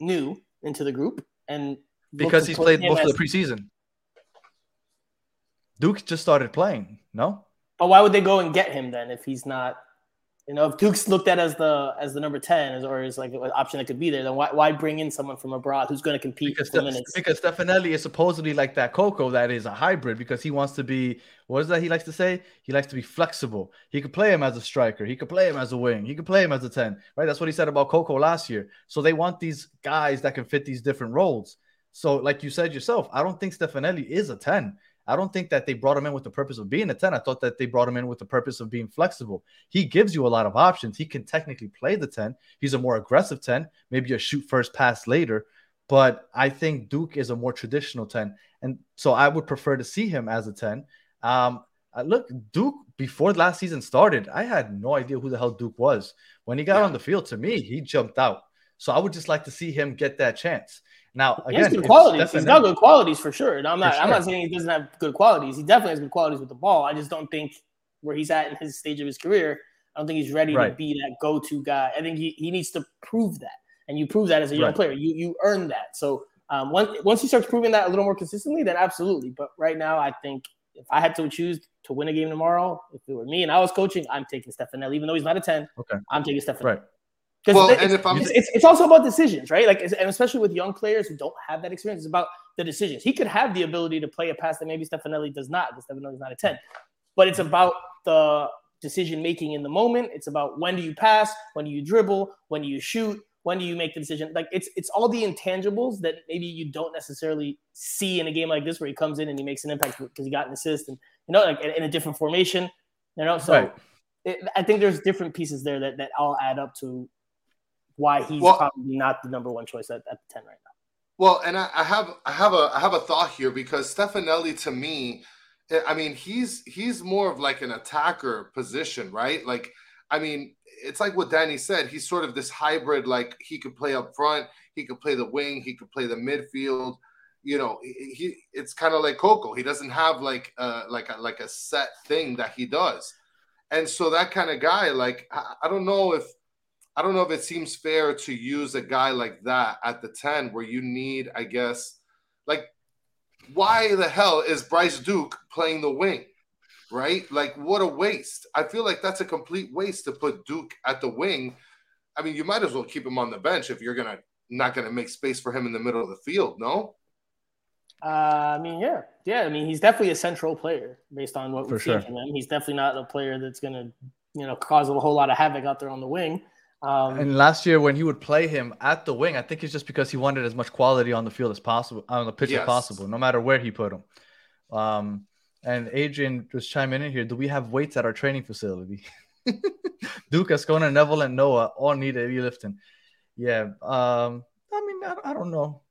new into the group and Because he's played most of the preseason. Duke just started playing, no? But why would they go and get him then if he's not? You know, if Duke's looked at as the as the number ten as, or as like an option that could be there, then why, why bring in someone from abroad who's going to compete Because, for Ste- minutes? because Stefanelli is supposedly like that Coco that is a hybrid because he wants to be what is that he likes to say? He likes to be flexible. He could play him as a striker, he could play him as a wing, he could play him as a 10, right? That's what he said about Coco last year. So they want these guys that can fit these different roles. So, like you said yourself, I don't think Stefanelli is a 10. I don't think that they brought him in with the purpose of being a 10. I thought that they brought him in with the purpose of being flexible. He gives you a lot of options. He can technically play the 10. He's a more aggressive 10, maybe a shoot first pass later. But I think Duke is a more traditional 10. And so I would prefer to see him as a 10. Um, uh, look, Duke, before last season started, I had no idea who the hell Duke was. When he got yeah. on the field, to me, he jumped out. So I would just like to see him get that chance. Now, again, he has good qualities. He's got good qualities for sure. And I'm not. Sure. I'm not saying he doesn't have good qualities. He definitely has good qualities with the ball. I just don't think where he's at in his stage of his career. I don't think he's ready right. to be that go-to guy. I think he, he needs to prove that, and you prove that as a young right. player. You you earn that. So um, once once he starts proving that a little more consistently, then absolutely. But right now, I think if I had to choose to win a game tomorrow, if it were me and I was coaching, I'm taking Stefanelli. Even though he's not a ten, okay, I'm taking Stefanelli. Right. Because well, it's, it's, it's, it's, also about decisions, right? Like, and especially with young players who don't have that experience, it's about the decisions. He could have the ability to play a pass that maybe Stefanelli does not, because Stefanelli's not a 10. But it's about the decision making in the moment. It's about when do you pass, when do you dribble, when do you shoot, when do you make the decision? Like it's it's all the intangibles that maybe you don't necessarily see in a game like this where he comes in and he makes an impact because he got an assist and you know like in, in a different formation. You know, so right. it, I think there's different pieces there that that all add up to why he's well, probably not the number one choice at, at 10 right now. Well, and I, I, have I have a I have a thought here because Stefanelli to me, I mean, he's he's more of like an attacker position, right? Like, I mean, it's like what Danny said. He's sort of this hybrid. Like he could play up front, he could play the wing, he could play the midfield. You know, he, he it's kind of like Coco. He doesn't have like uh like a, like a set thing that he does, and so that kind of guy, like I, I don't know if I don't know if it seems fair to use a guy like that at the 10 where you need, I guess, like, why the hell is Bryce Duke playing the wing? Right? Like, what a waste. I feel like that's a complete waste to put Duke at the wing. I mean, you might as well keep him on the bench if you're going to not going to make space for him in the middle of the field, no? Uh, I mean, yeah, yeah. I mean, he's definitely a central player based on what we've seen from him. He's definitely not a player that's going to, you know, cause a whole lot of havoc out there on the wing. Um, and last year, when he would play him at the wing, I think it's just because he wanted as much quality on the field as possible, on the pitch yes. as possible, no matter where he put him. Um, and Adrian just chiming in here. Do we have weights at our training facility? Duke, Azcona, Neville, and Noah all need heavy lifting. Yeah. Um, I mean, I, I don't know.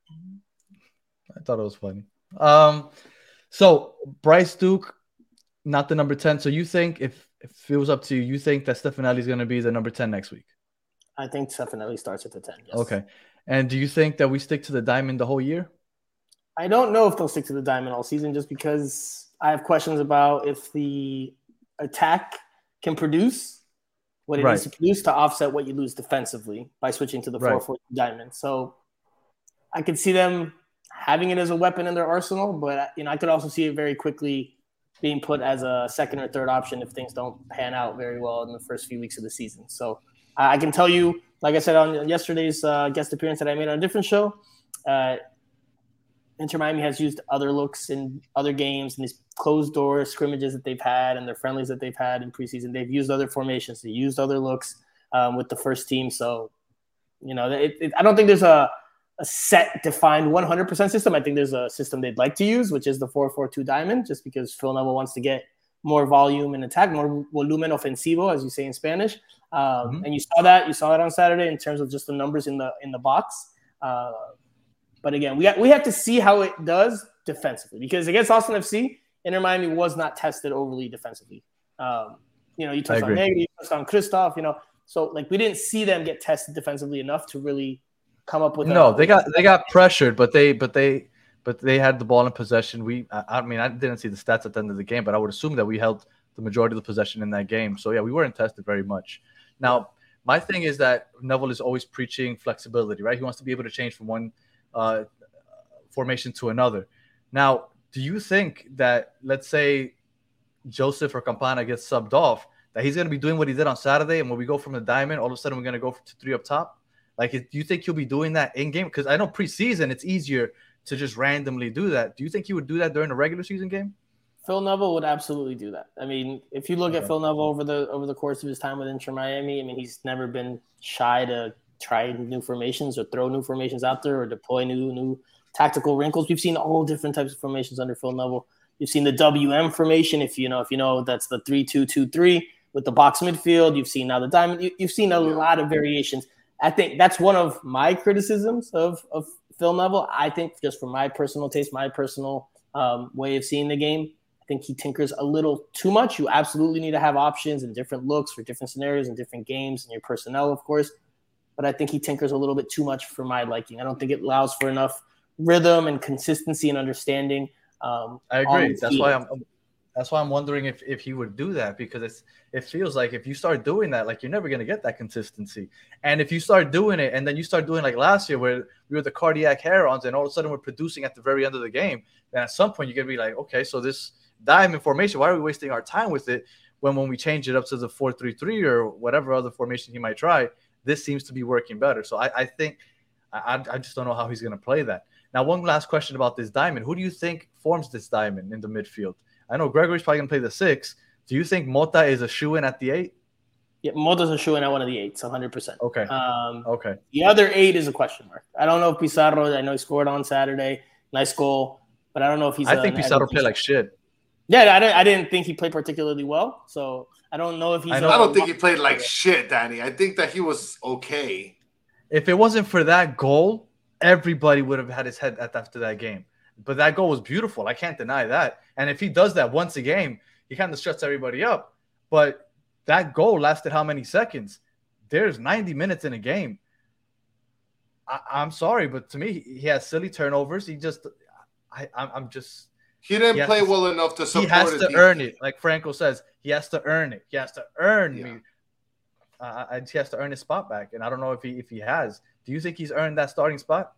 I thought it was funny. Um, so Bryce Duke, not the number 10. So you think if, if it was up to you, you think that Stefanelli is going to be the number 10 next week? I think definitely starts at the 10. Yes. Okay. And do you think that we stick to the diamond the whole year? I don't know if they'll stick to the diamond all season just because I have questions about if the attack can produce what it right. needs to produce to offset what you lose defensively by switching to the 4 4 diamond. So I could see them having it as a weapon in their arsenal, but you know, I could also see it very quickly being put as a second or third option if things don't pan out very well in the first few weeks of the season. So I can tell you, like I said on yesterday's uh, guest appearance that I made on a different show, uh, Inter Miami has used other looks in other games and these closed door scrimmages that they've had and their friendlies that they've had in preseason. They've used other formations, they used other looks um, with the first team. So, you know, it, it, I don't think there's a, a set defined 100% system. I think there's a system they'd like to use, which is the 4-4-2 diamond, just because Phil Neville wants to get more volume and attack, more volumen ofensivo, as you say in Spanish. Um, mm-hmm. And you saw that you saw that on Saturday in terms of just the numbers in the in the box. Uh, but again, we have, we have to see how it does defensively because against Austin FC, Inter Miami was not tested overly defensively. Um, you know, you touched on Negri, you touched on Kryvtsov. You know, so like we didn't see them get tested defensively enough to really come up with. No, a, they got they got pressured, but they but they but they had the ball in possession. We, I, I mean, I didn't see the stats at the end of the game, but I would assume that we held the majority of the possession in that game. So yeah, we weren't tested very much. Now, my thing is that Neville is always preaching flexibility, right? He wants to be able to change from one uh, formation to another. Now, do you think that, let's say, Josef or Campana gets subbed off, that he's going to be doing what he did on Saturday, and when we go from the diamond, all of a sudden we're going to go to three up top? Like, do you think he'll be doing that in game? Because I know preseason it's easier to just randomly do that. Do you think he would do that during a regular season game? Phil Neville would absolutely do that. I mean, if you look at Phil Neville over the over the course of his time with Inter Miami, I mean, he's never been shy to try new formations or throw new formations out there or deploy new new tactical wrinkles. We've seen all different types of formations under Phil Neville. You've seen the WM formation. If you know, if you know, that's the three-two-two-three with the box midfield. You've seen now the diamond. You, have seen a lot of variations. I think that's one of my criticisms of of Phil Neville. I think just from my personal taste, my personal um, way of seeing the game, I think he tinkers a little too much. You absolutely need to have options and different looks for different scenarios and different games and your personnel, of course. But I think he tinkers a little bit too much for my liking. I don't think it allows for enough rhythm and consistency and understanding. Um, I agree. That's why. I'm. That's why I'm wondering if if he would do that because it's it feels like if you start doing that, like you're never gonna get that consistency. And if you start doing it, and then you start doing like last year where we were the cardiac herons, and all of a sudden we're producing at the very end of the game, then at some point you're gonna be like, okay, so this diamond formation, why are we wasting our time with it? When when we change it up to the four three three or whatever other formation he might try, this seems to be working better. So I, I think I, I just don't know how he's gonna play that. Now, one last question about this diamond. Who do you think forms this diamond in the midfield? I know Gregore's probably going to play the six. Do you think Mota is a shoe in at the eight? yeah, Mota's a shoe in at one of the eights, 100%. Okay. Um, Okay. The other eight is a question mark. I don't know if Pizarro. I know he scored on Saturday, nice goal, but I don't know if he's. I a- think Pizarro played like shit. Yeah, I didn't, I didn't think he played particularly well, so I don't know if he's. I a- know. I don't think he played like shit, Danny. I think that he was okay. If it wasn't for that goal, everybody would have had his head at after that game. But that goal was beautiful. I can't deny that. And if he does that once a game, he kind of shuts everybody up. But that goal lasted how many seconds? There's 90 minutes in a game. I, I'm sorry, but to me, he has silly turnovers. He just, I, I'm, just, He didn't He play to- well enough to support. he has his to defense. earn it. Like Franco says, he has to earn it. He has to earn Yeah. me. Uh, I- he has to earn his spot back, and I don't know if he if he has. Do you think he's earned that starting spot?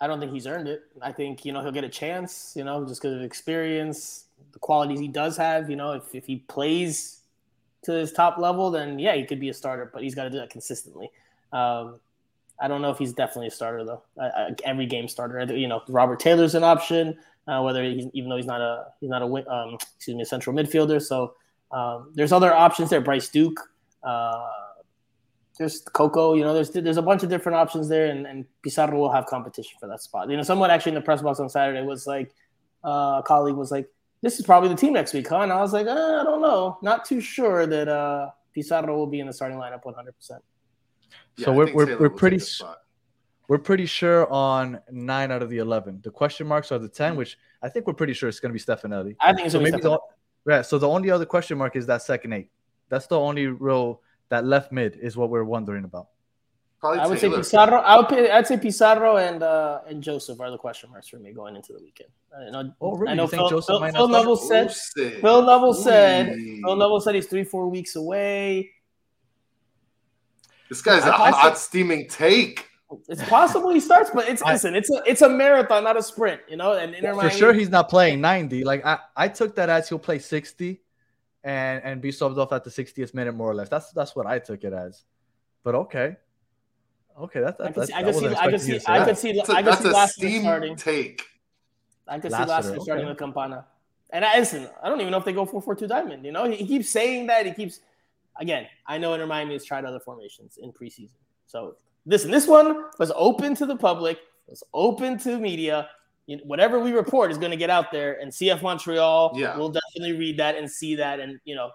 I don't think he's earned it. I think you know he'll get a chance. You know, just because of experience, the qualities he does have. You know, if if he plays to his top level, then yeah, he could be a starter. But he's got to do that consistently. Um, I don't know if he's definitely a starter though. Every game starter. You know, Robert Taylor's an option. Uh, whether he's even though he's not a he's not a um, excuse me a central midfielder. So um, there's other options there. Bryce Duke. Uh, there's Coco, you know, there's there's a bunch of different options there, and, and Pizarro will have competition for that spot. You know, someone actually in the press box on Saturday was like, uh, a colleague was like, "This is probably the team next week, huh?" And I was like, uh, "I don't know, not too sure that uh, Pizarro will be in the starting lineup 100." percent Yeah, So we're- we're- we're pretty take the s- spot. We're pretty sure on nine out of the eleven. The question marks are the ten, which I think we're pretty sure it's going to be Stefanelli. I think it's So gonna be maybe Stefan. the yeah. So the only other question mark is that second eight. That's the only real that left mid is what we're wondering about. Probably I would say Taylor. Pizarro. I would pay, I'd say Pizarro and uh, and Josef are the question marks for me going into the weekend. I know, Oh, really? I know You think Phil, Josef Phil, might not Phil start? Neville said Josef. Phil Neville said Ooh. Phil Neville said he's three four weeks away. This guy's a I- I hot think- steaming take. It's possible he starts, but it's I- listen, it's a it's a marathon, not a sprint, you know. And Inter For Miami- sure, he's not playing ninety. Like I, I took that as he'll play sixty, and and be subbed off at the sixtieth minute more or less. That's that's what I took it as. But okay, okay, that, I that, could that's see, I could see, wasn't I could see, I that. could see, That's a, I could see a Lassiter starting. take. I could see Lassiter, Lassiter starting okay. with Campana. And I listen, I don't even know if they go 4 4 2 diamond. You know, he, he keeps saying that. He keeps, again, I know Inter Miami has tried other formations in preseason. So, listen, this one was open to the public, was open to media. You know, whatever we report is going to get out there, and CF Montreal Yeah. will definitely read that and see that. And, you know,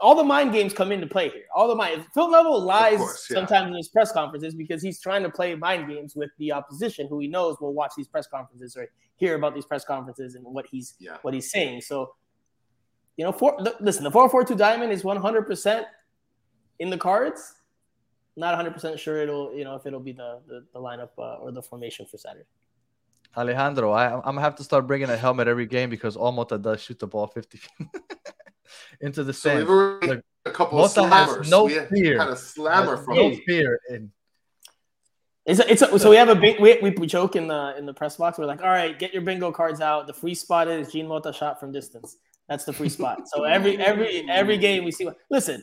all the mind games come into play here. All the mind. Phil Neville lies course, yeah. sometimes in his press conferences because he's trying to play mind games with the opposition, who he knows will watch these press conferences or hear about these press conferences and what he's Yeah. what he's saying. So, you know, for listen, the four four two diamond is one hundred percent in the cards. Not one hundred percent sure it'll you know if it'll be the the, the lineup uh, or the formation for Saturday. Alejandro, I, I'm gonna have to start bringing a helmet every game because all Mota does shoot the ball 50 feet into the So stand. we've already Look, a couple of Mota has slammers. no we had, fear. had a slammer Has from no him. fear in It's a, it's a, so we have a big we, we, we joke in the in the press box. We're like, all right, get your bingo cards out. The free spot is Jean Mota shot from distance. That's the free spot. So every every every game we see. Listen,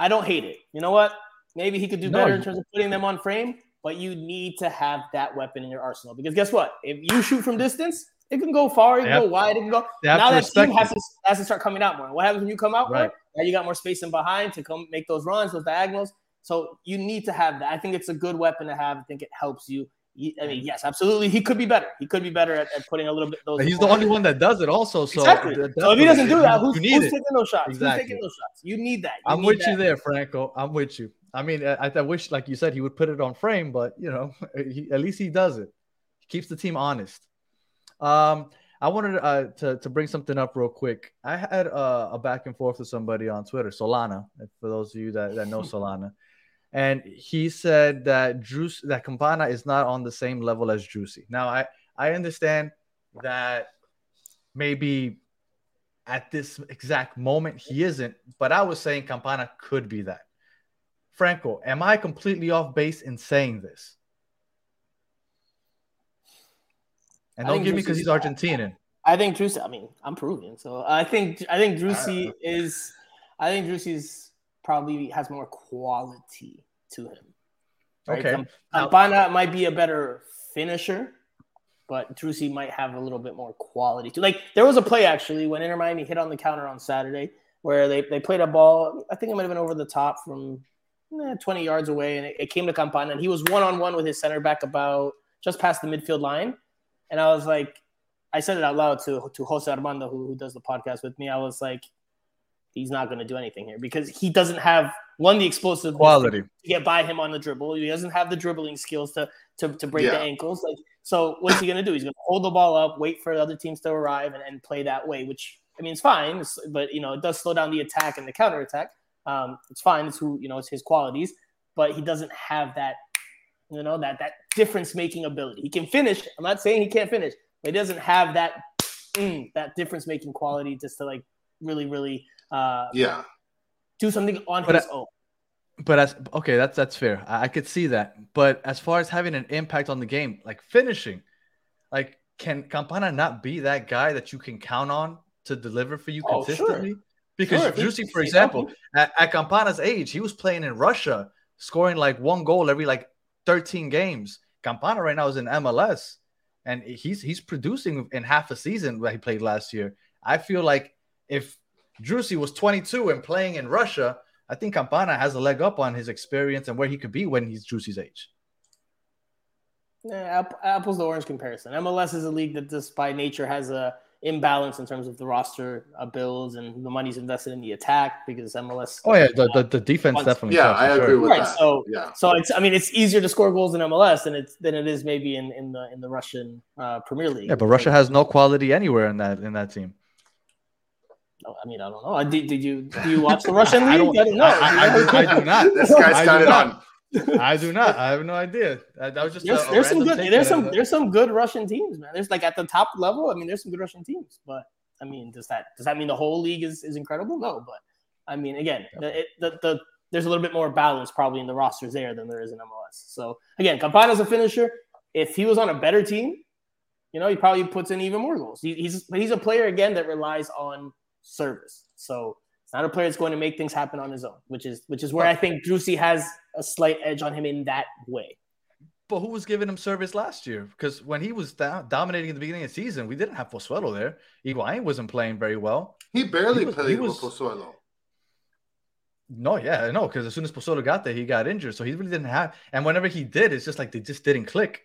I don't hate it. You know what? Maybe he could do No, better you- in terms of putting them on frame. But you need to have that weapon in your arsenal because guess what? If you shoot from distance, it can go far, it can go wide, it can go. Now that team has to, has to start coming out more. What happens when you come out Right. more? Now you got more space in behind to come make those runs, those diagonals. So you need to have that. I think it's a good weapon to have. I think it helps you I mean, yes, absolutely. He could be better. He could be better at, at putting a little bit. Those He's the only one that does it, also. So exactly. So if he doesn't do that, who's, who's taking those shots? Exactly. Who's taking those shots? You need that. You I'm need with that. you there, Franco. I'm with you. I mean, I, I wish, like you said, he would put it on frame, but you know, he, at least he does it. He keeps the team honest. Um, I wanted uh, to to bring something up real quick. I had uh, a back and forth with somebody on Twitter, Solana, for those of you that, that know Solana, and he said that Juice that Campana is not on the same level as Driussi. Now, I I understand that maybe at this exact moment he isn't, but I was saying Campana could be that. Franco, am I completely off base in saying this? And don't give me because he's Argentinian. I think Driussi. I mean, I'm Peruvian, So I think I think Driussi is. I think Driussi's probably has more quality to him. right? Okay. Campana might be a better finisher, but Driussi might have a little bit more quality to. Like there was a play actually when Inter Miami hit on the counter on Saturday where they, they played a ball. I think it might have been over the top from Eh, 20 yards away, and it, it came to Campana, and he was one on one with his center back about just past the midfield line, and I was like, I said it out loud to to Jose Armando, who, who does the podcast with me. I was like, he's not going to do anything here because he doesn't have one the explosive Quality. to get by him on the dribble. He doesn't have the dribbling skills to to, to break the ankles. Like, so what's he going to do? He's going to hold the ball up, wait for the other teams to arrive, and, and play that way. Which I mean, it's fine, but you know, it does slow down the attack and the counter attack. Um, it's fine. It's who you know, it's his qualities, but he doesn't have that, you know, that that difference making ability. He can finish. I'm not saying he can't finish, but he doesn't have that mm, that difference making quality just to like really, really uh, Yeah. do something on But his I- own. But as okay, that's that's fair. I, I could see that. But as far as having an impact on the game, like finishing, like can Campana not be that guy that you can count on to deliver for you Oh, sure. Because Sure, Driussi, for example, at, at Campana's age, he was playing in Russia, scoring like one goal every like 13 games. Campana right now is in MLS, and he's he's producing in half a season that he played last year. I feel like if Driussi was 22 and playing in Russia, I think Campana has a leg up on his experience and where he could be when he's Driussi's age. Yeah, apples to orange comparison. MLS is a league that just by nature has a imbalance in terms of the roster uh, builds and the money's invested in the attack because MLS. Oh yeah, the, the, the defense Once- definitely. Yeah, I agree sure. with Right, that. so- yeah. So it's I mean it's easier to score goals in MLS than it's than it is maybe in, in the in the Russian uh, Premier League. Yeah, but Russia has no quality anywhere in that in that team. I mean I don't know. Did, did you do you watch the Russian I league? don't- I don't know. I- I- I do- I do not. This guy's I got it on. I do not. I have no idea. That, that was just There's, a, a there's some good there's some there's some good Russian teams, man. There's like at the top level. I mean, there's some good Russian teams, but I mean, does that does that mean the whole league is, is incredible? No, but I mean, again, the, it, the the there's a little bit more balance probably in the rosters there than there is in MLS. So again, Campana's a finisher. If he was on a better team, you know, he probably puts in even more goals. He, he's but he's a player again that relies on service. So it's not a player that's going to make things happen on his own, which is which is where I think Driussi has a slight edge on him in that way. But who was giving him service last year? Because when he was do- dominating at the beginning of the season, we didn't have Pozuelo there. Higuain wasn't playing very well. He barely He was- played he with was- Pozuelo. No, yeah, I know. Because as soon as Pozuelo got there, he got injured. So he really didn't have. And whenever he did, it's just like they just didn't click.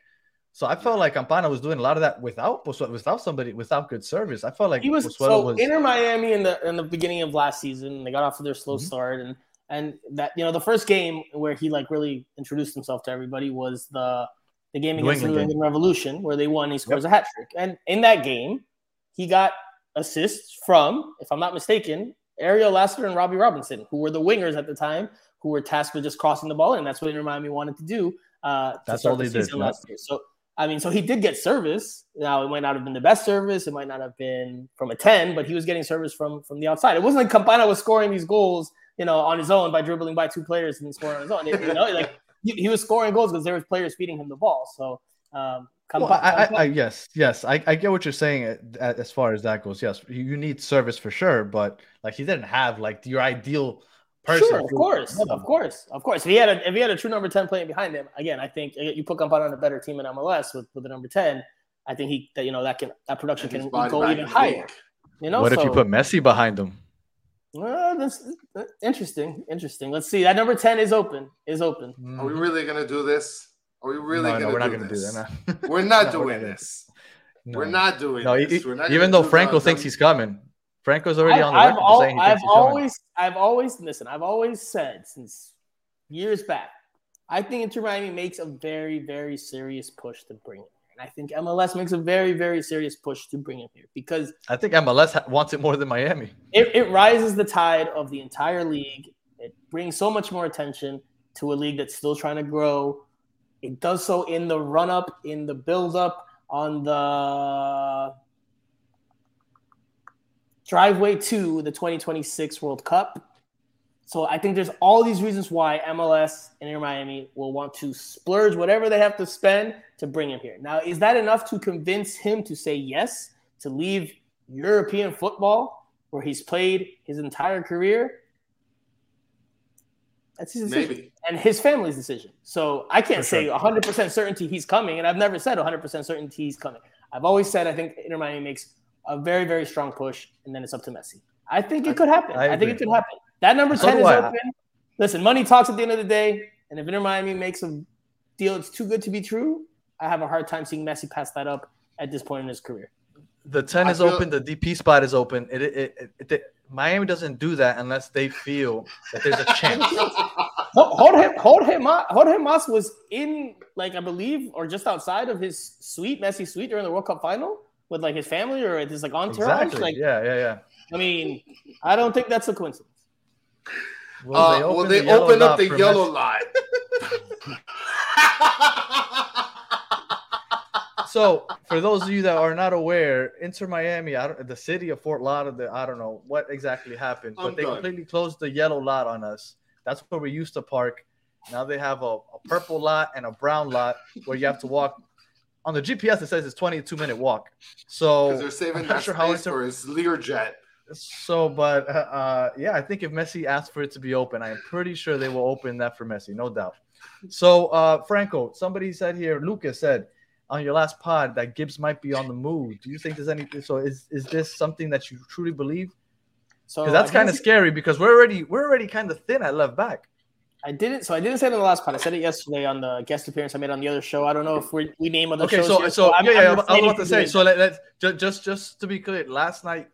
So I felt like Campana was doing a lot of that without Pozuelo, without somebody, without good service. I felt like He was Pozuelo so was. Inter Miami in the in the beginning of last season. They got off to their slow Mhm. start, and and that you know the first game where he like really introduced himself to everybody was the the game New against the New England Revolution where they won. He scores a hat trick, and in that game, he got assists from, if I'm not mistaken, Ariel Lassiter and Robbie Robinson, who were the wingers at the time, who were tasked with just crossing the ball and That's what Inter Miami wanted to do. Uh, That's all the they did, last year. So I mean, so he did get service. Now it might not have been the best service. It might not have been from a ten, but he was getting service from from the outside. It wasn't like Campana was scoring these goals, you know, on his own by dribbling by two players and then scoring on his own. You know, like he, he was scoring goals because there was players feeding him the ball. So, um, Well, I, I, I, yes, yes, I, I get what you're saying uh, as far as that goes. Yes, you you need service for sure, but like he didn't have like your ideal person. Sure, of for- course, of course, of course. If he had a if he had a true number ten playing behind him, again, I think uh, you put Campana on a better team in MLS with with the number ten. I think he that you know that can that production And can go even higher. weak. You know, What if you put Messi behind him? Well, that's that's interesting. Interesting. Let's see. That number ten is open. Is open. Are we really gonna do this? Are we really no, gonna no, we're do not gonna this? do that. No. We're not No, doing we're not gonna- this. No. We're not doing No, this. We're not even though do Franco the- thinks he's coming. Franco's already I, on the I've, record al- saying he I've thinks he's coming. always, I've always listen. I've always said since years back, I think Inter Miami makes a very, very serious push to bring him here, and I think MLS makes a very, very serious push to bring him here because I think MLS wants it more than Miami. it, it rises the tide of the entire league. It brings so much more attention to a league that's still trying to grow. It does so in the run up, in the build up, on the driveway to the 2026 World Cup. So I think there's all these reasons why MLS and Inter Miami will want to splurge whatever they have to spend to bring him here. Now, is that enough to convince him to say yes to leave European football where he's played his entire career? That's his decision. Maybe. And his family's decision. So I can't For say sure. 100% certainty he's coming. And I've never said 100% certainty he's coming. I've always said I think Inter Miami makes a very, very strong push, and then it's up to Messi. I think it could happen. I I, think it could happen. That number 10 do is I. open. Listen, money talks at the end of the day. And if Inter Miami makes a deal it's too good to be true, I have a hard time seeing Messi pass that up at this point in his career. The 10 I is feel- open, the DP spot is open. It, it, it, it, it- Miami doesn't do that unless they feel that there's a chance. Hold, hold him, hold him, hold him. Mas was in, like I believe, or just outside of his suite, Messi suite during the World Cup final with like his family or his like entourage. exactly. Like, yeah, yeah, yeah. I mean, I don't think that's a coincidence. Will Uh, well, they the open up the yellow Messi? line. So, for those of you that are not aware, Inter Miami, I don't, the city of Fort Lauderdale, I don't know what exactly happened, but I'm they done. completely closed the yellow lot on us. That's where we used to park. Now they have a, a purple lot and a brown lot where you have to walk. On the GPS, it says it's 22 minute walk. So, they're saving I'm not that sure how space Inter- for his Learjet. so, but uh, uh, yeah, I think if Messi asked for it to be open, I am pretty sure they will open that for Messi, no doubt. So, uh, Franco, somebody said here, Lucas said on your last pod that Gibbs might be on the move. Do you think there's any? So, is is this something that you truly believe? So that's kind of scary because we're already we're already kind of thin at left back. I didn't. So I didn't say it in the last pod. I said it yesterday on the guest appearance I made on the other show. I don't know if we we name other Okay, shows. so here, so I'm- yeah, yeah, I'm I was about to say. So let, let's just just just to be clear, last night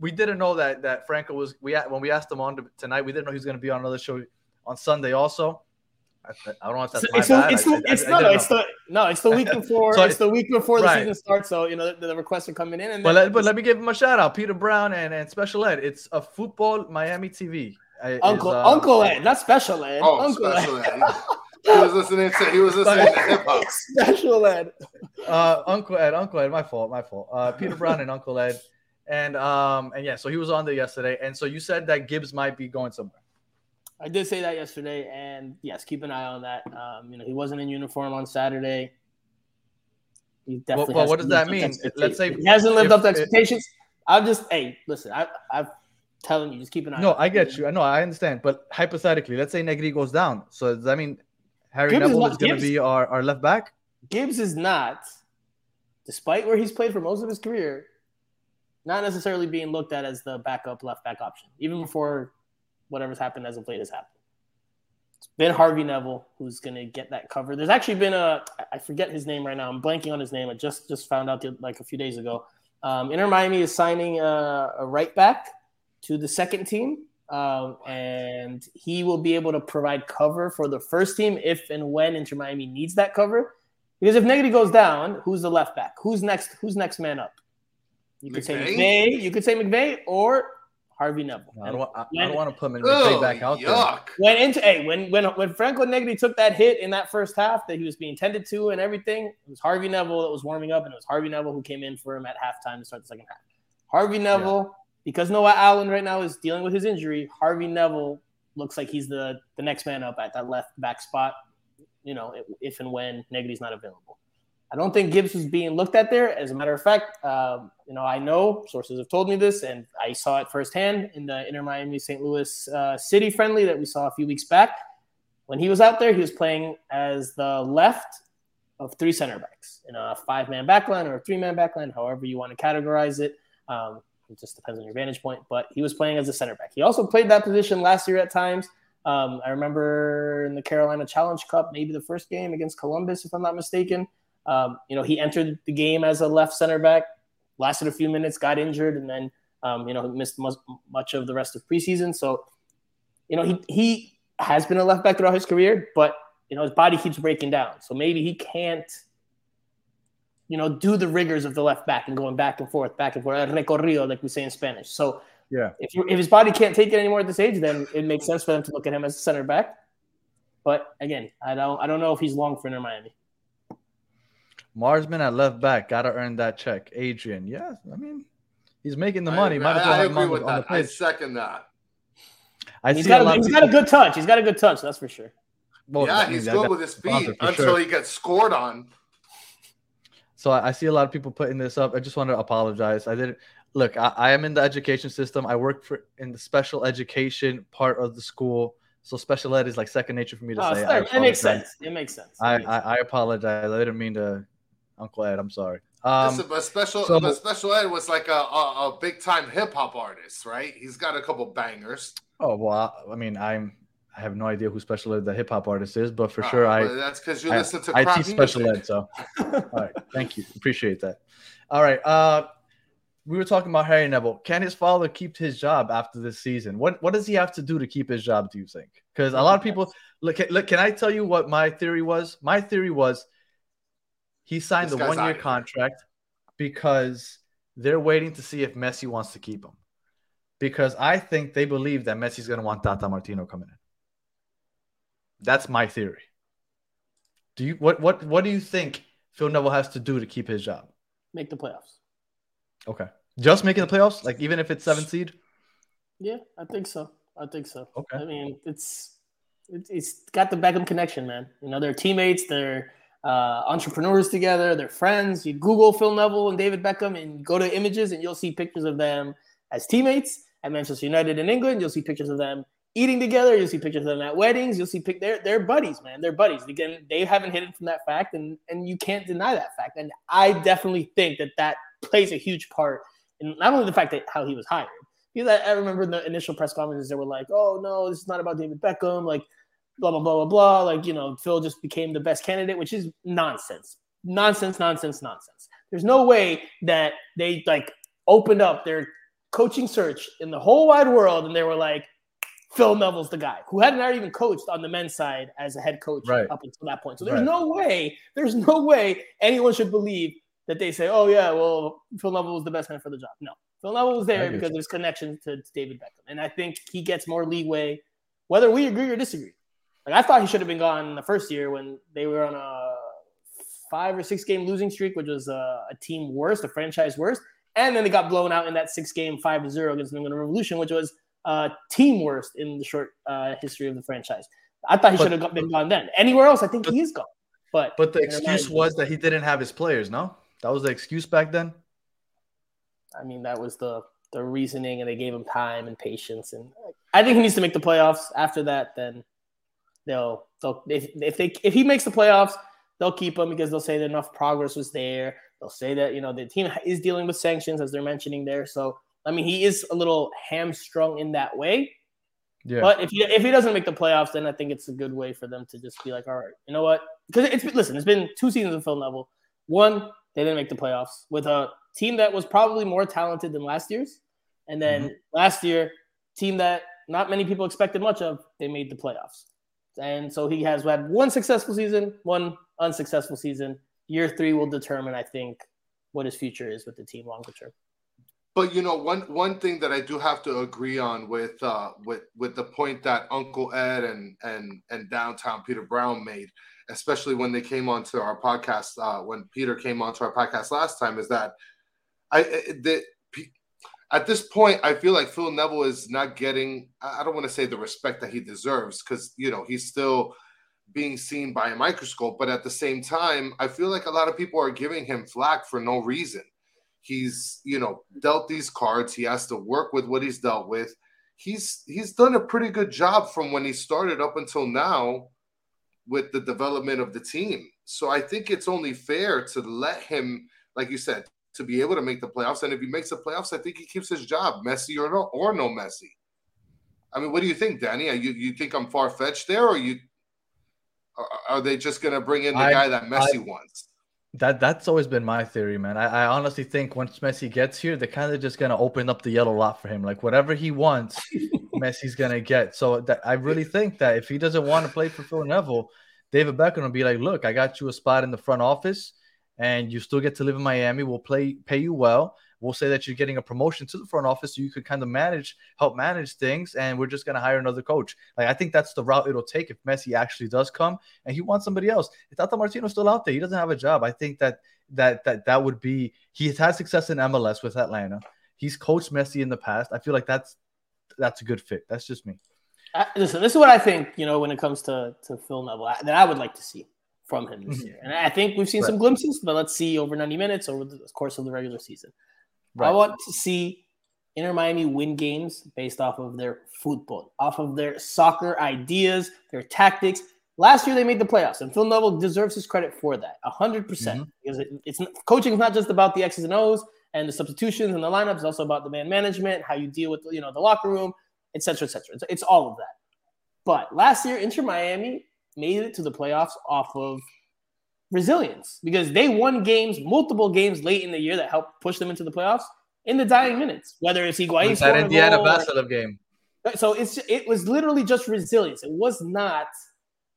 we didn't know that that Franco was we when we asked him on to, tonight. We didn't know he was going to be on another show on Sunday also. I, I don't know if that's It's, my it's, the, it's, I- the, I- it's I no, no, didn't it's the no, it's the week before. So it's the week before the right. season starts. So you know the, the requests are coming in, and But then let, but let me give him a shout out, Peter Brown and, and Special Ed. It's a football Miami TV. uh, is, Uncle uh, Uncle Ed, not Special Ed. Oh, Uncle special Ed. ed. He was listening to he was listening to hip hop. Special Ed. uh, Uncle Ed, Uncle Ed, my fault, my fault. Uh, Peter Brown and Uncle Ed, and um, and yeah, so he was on there yesterday, and so you said that Gibbs might be going somewhere. I did say that yesterday, and yes, keep an eye on that. Um, you know, he wasn't in uniform on Saturday. He definitely. well, hasn't what does that lived up to mean? Let's say he hasn't lived if- up to expectations. I'm just, hey, listen, I, I'm telling you, just keep an eye. No, I get you. I know, I understand. But hypothetically, let's say Negri goes down. So does that mean Harry Gibbs Neville not- is going to be our, our left back? Gibbs is not, despite where he's played for most of his career, not necessarily being looked at as the backup left back option, even before whatever's happened as of late has happened. It's been Harvey Neville who's going to get that cover. There's actually been a I forget his name right now. I'm blanking on his name. I just just found out the, like a few days ago. Um, Inter Miami is signing a, a right back to the second team, um, and he will be able to provide cover for the first team if and when Inter Miami needs that cover. Because if Negri goes down, who's the left back? Who's next? Who's next man up? You could say McVey? McVey. You could say McVey or Harvey Neville. I don't, want, I, I don't want to put him in Oh, back out there. yuck. When into hey, when when when Franco Negri took that hit in that first half that he was being tended to and everything, it was Harvey Neville that was warming up, and it was Harvey Neville who came in for him at halftime to start the second half. Harvey Neville, because Noah Allen right now is dealing with his injury, Harvey Neville looks like he's the the next man up at that left back spot. You know, if and when Negri's not available. I don't think Gibbs was being looked at there. As a matter of fact, um, you know, I know sources have told me this, and I saw it firsthand in the Inter Miami St. Louis uh, City friendly that we saw a few weeks back. When he was out there, he was playing as the left of three center backs in a five man backline or a three man backline, however you want to categorize it. Um, it just depends on your vantage point, but he was playing as a center back. He also played that position last year at times Um, I remember in the Carolina Challenge Cup, maybe the first game against Columbus, if I'm not mistaken. Um, you know, he entered the game as a left center back, lasted a few minutes, got injured, and then um, you know missed much, much of the rest of preseason. So, you know, he he has been a left back throughout his career, but you know his body keeps breaking down. So maybe he can't, you know, do the rigors of the left back and going back and forth, back and forth, recorrido, like we say in Spanish. So Yeah. if you, if his body can't take it anymore at this age, then it makes sense for them to look at him as a center back. But again, I don't I don't know if he's long for Inter Miami. Marsman at left back, gotta earn that check. Adrian, yeah, I mean, he's making the money. agree- Might as well I, agree with on the that. I second that. I He's see a got lot a, he's got a good touch. He's got a good touch. That's for sure. well, yeah, he's good with his feet until sure. he gets scored on. So I, I see a lot of people putting this up. I just want to apologize. I didn't look. I, I am in the education system. I work for in the special education part of the school. So special ed is like second nature for me to Oh, say. sorry, it makes sense. It makes sense. It I, makes I, sense. I apologize. I didn't mean to, Uncle Ed. I'm sorry. Um, Listen, but special, so- but special ed was like a, a, a big time hip hop artist, right? He's got a couple bangers. oh well, I, I mean, I'm. I have no idea who special ed the hip hop artist is, but for Uh, sure, I that's because you I, listen to I teach special ed. So, all right, thank you, appreciate that. All right, uh, we were talking about Harvey Neville. Can his father keep his job after this season? What what does he have to do to keep his job? Do you think? Because a lot of people look. Look, can I tell you what my theory was? My theory was he signed This the one year contract because they're waiting to see if Messi wants to keep him. Because I think they believe that Messi's going to want Tata Martino coming in. That's my theory. Do you what what what do you think Phil Neville has to do to keep his job? Make the playoffs. Okay, just making the playoffs, like even if it's seven seed. Yeah, I think so. I think so. Okay. I mean, it's it's, it's got the Beckham connection, man. You know, they're teammates, they're uh, entrepreneurs together, they're friends. You Google Phil Neville and David Beckham and go to images, and you'll see pictures of them as teammates at Manchester United in England. You'll see pictures of them eating together. You'll see pictures of them at weddings. You'll see pic- they're they're buddies, man. They're buddies. Again, they haven't hidden from that fact, and and you can't deny that fact. And I definitely think that that plays a huge part in not only the fact that how he was hired. Because I, I remember in the initial press conferences, they were like, "Oh no, this is not about David Beckham." Like, blah blah blah blah blah. Like, you know, Phil just became the best candidate, which is nonsense, nonsense, nonsense, nonsense. There's no way that they like opened up their coaching search in the whole wide world, and they were like, "Phil Neville's the guy," who hadn't even coached on the men's side as a head coach Right. up until that point. So there's Right. no way, there's no way anyone should believe that they say, "Oh yeah, well, Phil Neville was the best man for the job." No, Phil Neville was there because of his connection to, to David Beckham, and I think he gets more leeway, whether we agree or disagree. Like I thought he should have been gone the first year when they were on a five or six game losing streak, which was a, a team worst, a franchise worst, and then they got blown out in that six game five to zero against the New England Revolution, which was uh, team worst in the short uh, history of the franchise. I thought he should have been gone then. Anywhere else, I think he is gone. But But the excuse was that he didn't have his players. No, that was the excuse back then. I mean, that was the the reasoning, and they gave him time and patience. And I think he needs to make the playoffs. After that, then they'll they'll if if they if he makes the playoffs, they'll keep him because they'll say that enough progress was there. They'll say that you know the team is dealing with sanctions as they're mentioning there. So I mean, he is a little hamstrung in that way. Yeah. But if he if he doesn't make the playoffs, then I think it's a good way for them to just be like, all right, you know what? Because it's been, listen, it's been two seasons of Phil Neville. One, they didn't make the playoffs with a team that was probably more talented than last year's, and then mm-hmm. last year, team that not many people expected much of, they made the playoffs. And so he has had one successful season, one unsuccessful season. Year three will determine, I think, what his future is with the team longer term. But you know, one one thing that I do have to agree on with uh, with with the point that Uncle Ed and and and Downtown Peter Brown made, especially when they came onto our podcast, uh, when Peter came onto our podcast last time, is that I the at this point I feel like Phil Neville is not getting I don't want to say the respect that he deserves because you know he's still being seen by a microscope, but at the same time, I feel like a lot of people are giving him flack for no reason. He's you know dealt these cards he has to work with what he's dealt with. He's he's done a pretty good job from when he started up until now with the development of the team. So i think it's only fair to let him like you said to be able to make the playoffs and if he makes the playoffs i think he keeps his job Messi or no or no Messi I mean, what do you think, Danny? Are you you think I'm far fetched there, or you are, are they just gonna bring in the I- guy that Messi I- wants? That that's always been my theory, man. I, I honestly think once Messi gets here, they're kind of just gonna open up the yellow lot for him. Like whatever he wants, Messi's gonna get. So that I really think that if he doesn't want to play for Phil Neville, David Beckham will be like, "Look, I got you a spot in the front office, and you still get to live in Miami. We'll play, pay you well. We'll say that you're getting a promotion to the front office, so you could kind of manage, help manage things, and we're just gonna hire another coach. Like I think that's the route it'll take if Messi actually does come, and he wants somebody else. If Tata Martino's still out there, he doesn't have a job. I think that that that that would be. He's had success in MLS with Atlanta. He's coached Messi in the past. I feel like that's that's a good fit. That's just me. I, listen, this is what I think. You know, when it comes to to Phil Neville, that I would like to see from him this Mhm. year, and I think we've seen some glimpses. But let's see over ninety minutes over the course of the regular season. I want to see Inter Miami win games based off of their football, off of their soccer ideas, their tactics. Last year they made the playoffs, and Phil Neville deserves his credit for that, hundred percent. Because it, it's coaching is not just about the X's and O's and the substitutions and the lineups; it's also about the man management, how you deal with you know the locker room, etc., etc. It's, it's all of that. But last year, Inter Miami made it to the playoffs off of resilience because they won games, multiple games late in the year that helped push them into the playoffs in the dying minutes. Whether it's Higuain that Indiana goal or- game. so it's it was literally just resilience. It was not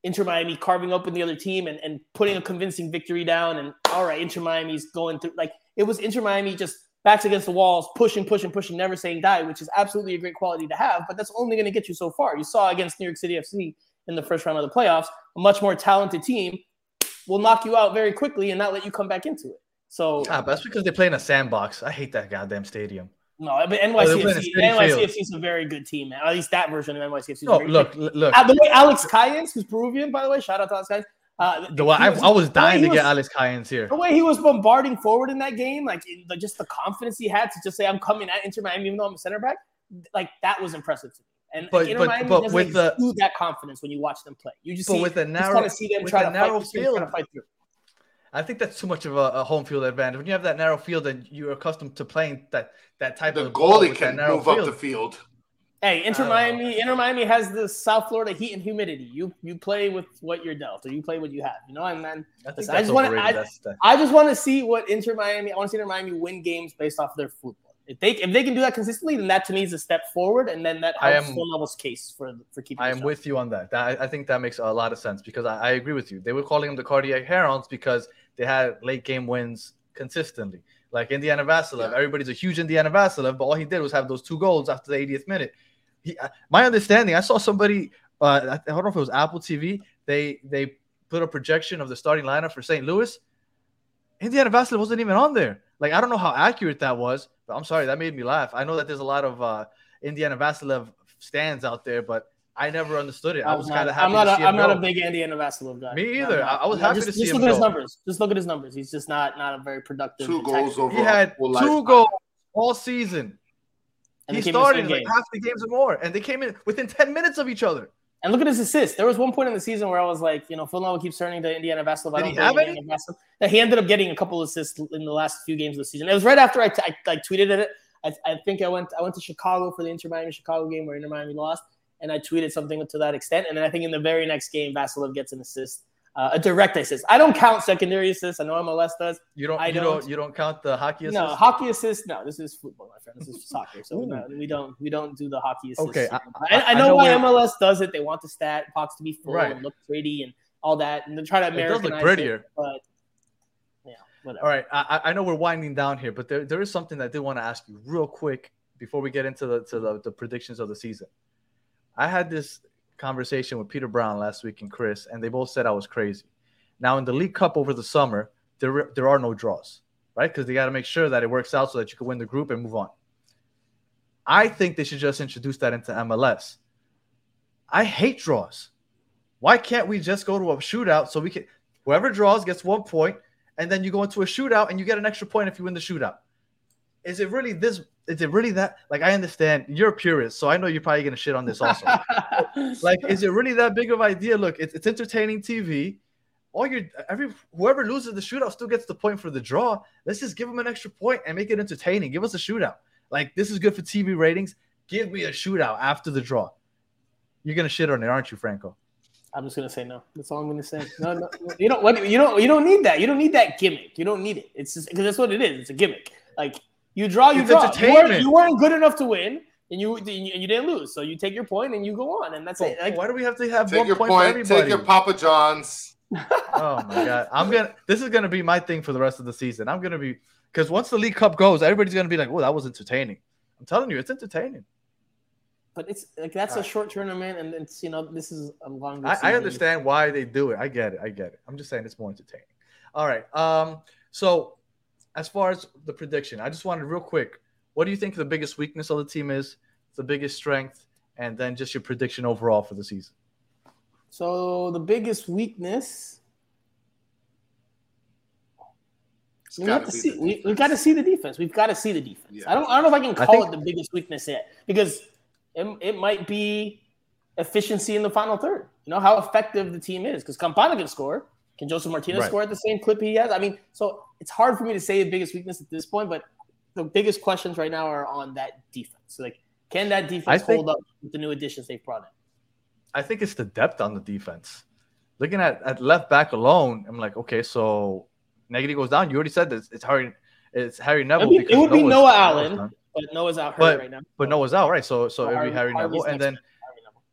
Inter Miami carving open the other team and, and putting a convincing victory down and all right, Inter Miami's going through like it was Inter Miami just backs against the walls, pushing, pushing, pushing, never saying die, which is absolutely a great quality to have, but that's only going to get you so far. You saw against New York City FC in the first round of the playoffs, a much more talented team will knock you out very quickly and not let you come back into it. So Ah, but that's because they play in a sandbox. I hate that goddamn stadium. no, but NYCFC, NYCFC is a very good team, man. At least that version of NYCFC. is No, very look, good. look. Uh, the way Alex Callens, who's Peruvian, by the way, shout out to Alex Callens. Uh, The way, he I, I was dying to get Alex Callens here. The way he was bombarding forward in that game, like in the, just the confidence he had to just say, "I'm coming at Inter Miami," even though I'm a center back, like that was impressive to me. And But- Inter but- Miami but doesn't with the- that confidence when you watch them play. You just But see, with a you just narrow- kind of see them with try to narrow fight, through, trying to field. fight through. I think that's too much of a, a home field advantage. When you have that narrow field and you're accustomed to playing that that type The of ball goalie with can narrow move up the field. Hey, Inter I. Miami, Inter Miami has the South Florida heat and humidity. You you play with what you're dealt, or you play what you have. You know, and then I think Listen, that's I just wanna- I- I just want to see what Inter Miami. I want to see Inter Miami win games based off their football. If they if they can do that consistently, then that to me is a step forward, and then that I helps am- Phil case for for keeping. I am job. with you on that. that I, I think that makes a lot of sense because I, I agree with you. They were calling them the cardiac herons because they had late game wins consistently. Like Indiana Vassilev, Yeah. everybody's a huge Indiana Vassilev, but all he did was have those two goals after the 80th minute. He, uh, my understanding, I saw somebody, uh, I I don't know if it was Apple TV. They they put a projection of the starting lineup for St. Louis. Indiana Vassilev wasn't even on there. Like I don't know how accurate that was, but I'm sorry that made me laugh. I know that there's a lot of uh, Indiana Vassilev stands out there, but I never understood it. I I'm was not- kind of happy I'm not. to A, see him I'm not a big Indiana Vassilev guy. Me either. not. I- I was I'm happy just, to see just him look at his go. numbers. Just look at his numbers. He's just not not a very productive. Two goals over. He had two lifetime. goals all season. And he they came in the started like half the games or more, and they came in within 10 minutes of each other. And look at his assists. There was one point in the season where I was like, you know, Phil keeps turning to Indiana Vassilev. I Did he have any? Yeah, He ended up getting a couple assists in the last few games of the season. It was right after I, t- I like tweeted it. I, I think I went I went to Chicago for the Inter Miami Chicago game where Inter Miami lost, and I tweeted something to that extent. And then I think in the very next game, Vassilev gets an assist, uh, a direct assist. I don't count secondary assists. I know MLS does. You don't, I you don't, don't. you don't count the hockey assist. No hockey assist. No, this is football, my friend. This is soccer. So no, we don't we don't do the hockey assist. Okay, I- I, I- I, I know, know why MLS does it. They want the stat box to be full Right. and look pretty and all that, and they try to marry It does look prettier. but yeah, whatever. All right, I, I I know we're winding down here, but there, there is something that I did want to ask you real quick before we get into the to the, the predictions of the season. I had this conversation with Peter Brown last week and Chris, and they both said I was crazy. Now in the League Cup over the summer, there there are no draws, right? Because they got to make sure that it works out so that you can win the group and move on. I think they should just introduce that into MLS. I hate draws. Why can't we just go to a shootout so we can whoever draws gets one point, and then you go into a shootout and you get an extra point if you win the shootout? Is it really this? Is it really that? Like I understand you're a purist, so I know you're probably gonna shit on this also. like, is it really that big of idea? Look, it's, it's entertaining TV. All your every whoever loses the shootout still gets the point for the draw. Let's just give them an extra point and make it entertaining. Give us a shootout. Like this is good for TV ratings. Give me a shootout after the draw. You're gonna shit on it, aren't you, Franco? I'm just gonna say no. That's all I'm gonna say. No, no, you don't. What you don't. You don't need that. You don't need that gimmick. You don't need it. It's just because that's what it is. It's a gimmick. Like you draw, you It's draw. You weren't, you weren't good enough to win, and you and you didn't lose. So you take your point and you go on, and that's it. Like, Why do we have to have Take one your point, for point. everybody? Take your Papa John's. oh my god, I'm gonna. This is gonna be my thing for the rest of the season. I'm gonna be because once the League Cup goes, everybody's gonna be like, "Oh, that was entertaining." I'm telling you, it's entertaining. but it's like that's a Alright. short tournament, and it's you know this is a long. I, I understand why they do it. I get it. I get it. I'm just saying it's more entertaining. All right. Um. So, as far as the prediction, I just wanted real quick. What do you think the biggest weakness of the team is? The biggest strength, and then just your prediction overall for the season. So the biggest weakness. It's We have gotta to see. the We, defense. we've got to see the defense. We've got to see the defense. Yeah. I don't. I don't know if I can I call think- it the biggest weakness yet because it, it might be efficiency in the final third. You know how effective the team is because Campana can score. Can Josef Martinez Right. score at the same clip he has? I mean, so it's hard for me to say the biggest weakness at this point. But the biggest questions right now are on that defense. So like, can that defense think- hold up with the new additions they've brought in? I think it's the depth on the defense. Looking at, at left back alone, I'm like, okay, so Negri goes down. You already said this. It's Harvey. It's Harvey Neville. Be- it would be Noah Allen. But Noah's out But- right now. but Noah's out, right? So so So it'd be Harvey Neville, and then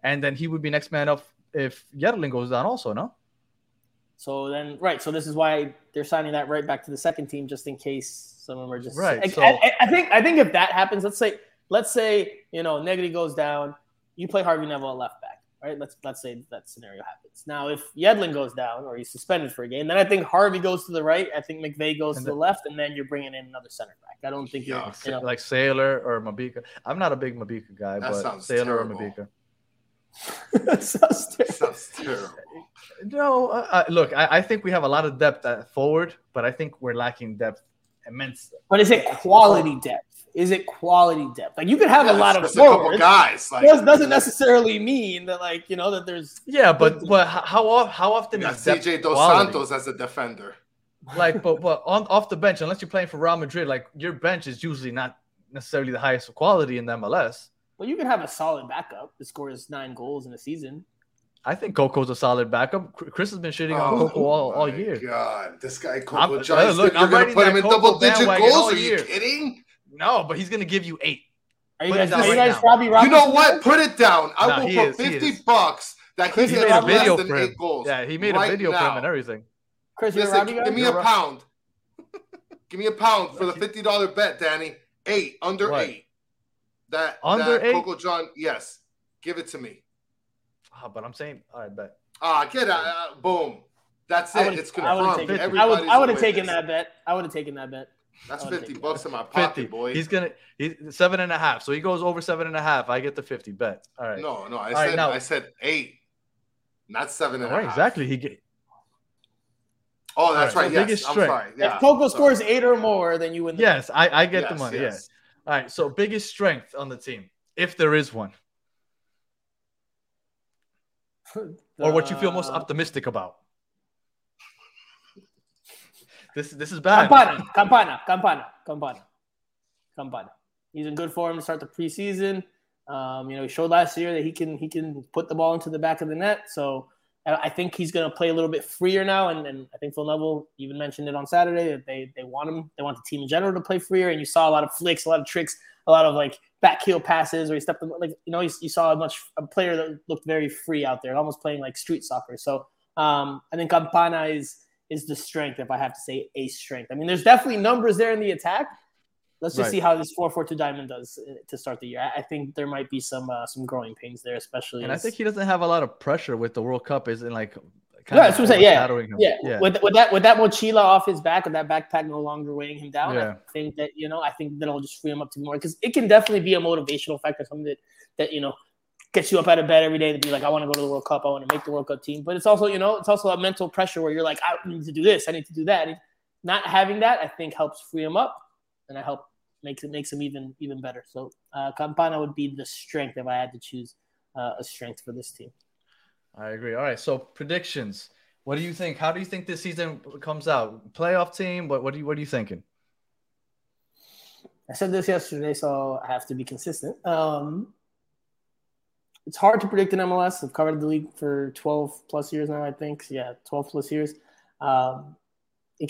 and then he would be next man up if Yedlin goes down, also, no? So then, right. So this is why they're signing that right back to the second team, just in case some of them are just Right, Like, so- I, I- I think I think if that happens, let's say let's say you know Negri goes down, you play Harvey Neville at left back, right? Let's let's say that scenario happens. Now, if Yedlin goes down or he's suspended for a game, then I think Harvey goes to the right. I think McVey goes to the- the left, and then you're bringing in another center back. I don't think you're. You know, Like Sailor or Mabika. I'm not a big Mabika guy, That but sounds Sailor terrible. or Mabika. so stupid. Sounds terrible. No, uh, uh, look, I, I think we have a lot of depth at forward, but I think we're lacking depth immense. but is it quality depth? Is it quality depth? Like you could have Yeah, a lot of just a couple forwards. guys. Like Does, doesn't necessarily mean that like you know that there's Yeah, but but how how, how often You got is depth CJ Dos quality? Santos as a defender. like but but on off the bench unless you're playing for Real Madrid like your bench is usually not necessarily the highest quality in the MLS well you can have a solid backup that scores nine goals in a season. I think Coco's a solid backup Chris has been shitting on Coco all, all Oh year God, this guy I'm- Coco uh, Johnson. look, you're I'm gonna put him in double digit goals? Are you year. kidding? no but he's gonna give you eight Are you Put guys, down are you guys now. Robbie You know what? Put it down. I Nah, will put is, fifty bucks that Chris he made gets a less video than for him. eight goals. yeah he made right a video for him and everything Chris, you're a Listen, Robbie guy? give me a pound. give me a pound for the fifty dollar bet, Danny. Eight under What? eight. That Under that eight? Coco John. Yes, give it to me. Ah, but I'm saying all right bet Ah, get out. Uh, boom. That's it. would It's I would have confirmed. taken, I would, I would have taken that bet. I would have taken that bet. That's fifty bucks that. in my pocket, 50 boy. he's gonna he's seven and a half so he goes over seven and a half I get the 50 bet all right No, no. I All right, said now- I said eight, not seven all and a right half. exactly he get Oh, that's All right, right. so Yes, I'm sorry. Yeah, if Coco scores eight or more, then you win. The yes I I get the money yes. yes all right so biggest strength on the team if there is one or what you feel most Uh, optimistic about. This this is bad. Campana, Campana, Campana, Campana, Campana. He's in good form to start the preseason. Um, you know, he showed last year that he can he can put the ball into the back of the net. So I think he's going to play a little bit freer now. And, and I think Phil Neville even mentioned it on Saturday that they they want him, they want the team in general to play freer. And you saw a lot of flicks, a lot of tricks, a lot of like back heel passes where he stepped like you know you, you saw a much a player that looked very free out there, almost playing like street soccer. So um, I think Campana is is the strength, if I have to say a strength. I mean, there's definitely numbers there in the attack. Let's just Right. see how this 4-4-2 diamond does uh, to start the year. I think there might be some uh, some growing pains there, especially. And I think he doesn't have a lot of pressure with the World Cup, isn't like kind Yeah, that's what I'm saying, yeah. him. yeah, yeah. With, with that with that mochila off his back, with that backpack no longer weighing him down, Yeah. I think that you know, I think that'll just free him up to more because it can definitely be a motivational factor, something that that you know gets you up out of bed every day to be like, I want to go to the World Cup, I want to make the World Cup team. But it's also you know, it's also a mental pressure where you're like, I need to do this, I need to do that. And not having that, I think, helps free him up, and I help makes it makes him even even better. So uh, Campana would be the strength if I had to choose uh, a strength for this team. I agree. All right. So predictions. What do you think? How do you think this season comes out? Playoff team? What what do you what are you thinking? I said this yesterday, so I have to be consistent. Um, it's hard to predict in MLS. I've covered the league for 12 plus years now, I think. Yeah, 12 plus years. Um,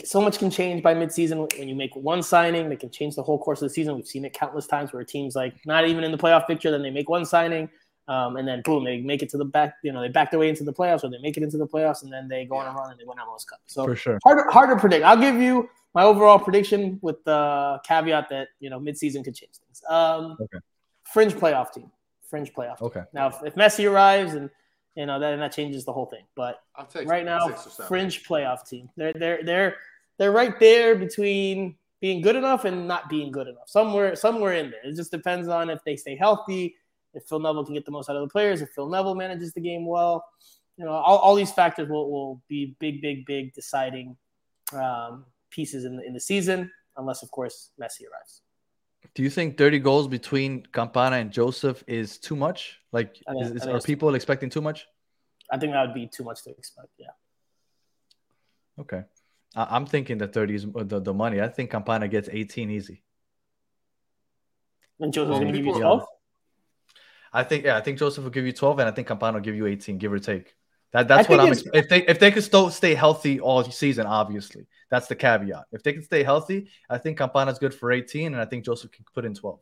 so much can change by midseason when you make one signing that can change the whole course of the season. We've seen it countless times where teams like not even in the playoff picture, then they make one signing, um, and then boom, they make it to the back. You know, they back their way into the playoffs, or they make it into the playoffs, and then they go on a run and they win MLS Cup. So For sure. hard, hard to predict. I'll give you my overall prediction with the caveat that you know midseason could change things. Um, Okay. Fringe playoff team. Fringe playoff. Team. Okay. Now, if, if Messi arrives, and you know that and that changes the whole thing. But right now, six or seven. fringe playoff team. They're they're they're they're right there between being good enough and not being good enough. Somewhere somewhere in there. It just depends on if they stay healthy, if Phil Neville can get the most out of the players, if Phil Neville manages the game well. You know, all, all these factors will, will be big, big, big deciding um, pieces in the, in the season, unless of course Messi arrives. Do you think 30 goals between Campana and Josef is too much? Like, I think- is, I is, are it's- people expecting too much? I think that would be too much to expect. Yeah. Okay. I, I'm thinking the 30 is uh, the, the money. I think Campana gets 18 easy. And Josef's Well, going to give you 12. I think, yeah, I think Josef will give you 12, and I think Campana will give you 18, give or take. That, that's think what I'm. if they if they could still stay healthy all season, obviously, that's the caveat. If they can stay healthy, I think Campana's good for 18, and I think Josef can put in 12.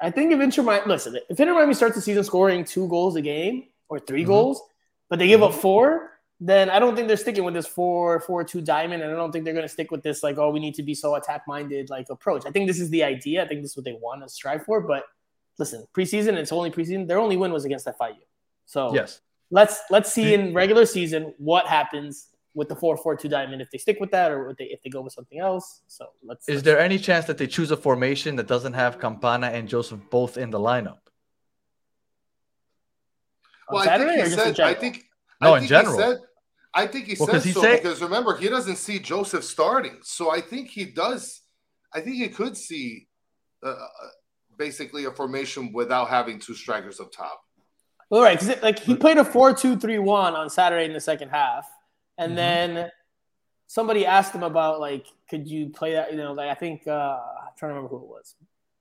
I think if Inter Miami, listen, if Inter Miami starts the season scoring two goals a game or 3 Mhm. goals, but they give up four, then I don't think they're sticking with this four four two diamond, and I don't think they're going to stick with this like oh we need to be so attack minded like approach. I think this is the idea. I think this is what they want to strive for. But listen, preseason it's only preseason. Their only win was against FIU. So Yes. Let's let's see in regular season what happens with the four four two diamond if they stick with that or if they if they go with something else. So let's. Is let's- there any chance that they choose a formation that doesn't have Campana and Josef both in the lineup? on Well, I think he said. I think. No, I in think general. He said, I think he Well, said 'cause he so said- because remember he doesn't see Josef starting, so I think he does. I think he could see uh, uh, basically a formation without having two strikers up top. All right, because like he played a 4-2-3-1 on Saturday in the second half, and Mhm. then somebody asked him about like, could you play that? You know, like I think uh, I'm trying to remember who it was,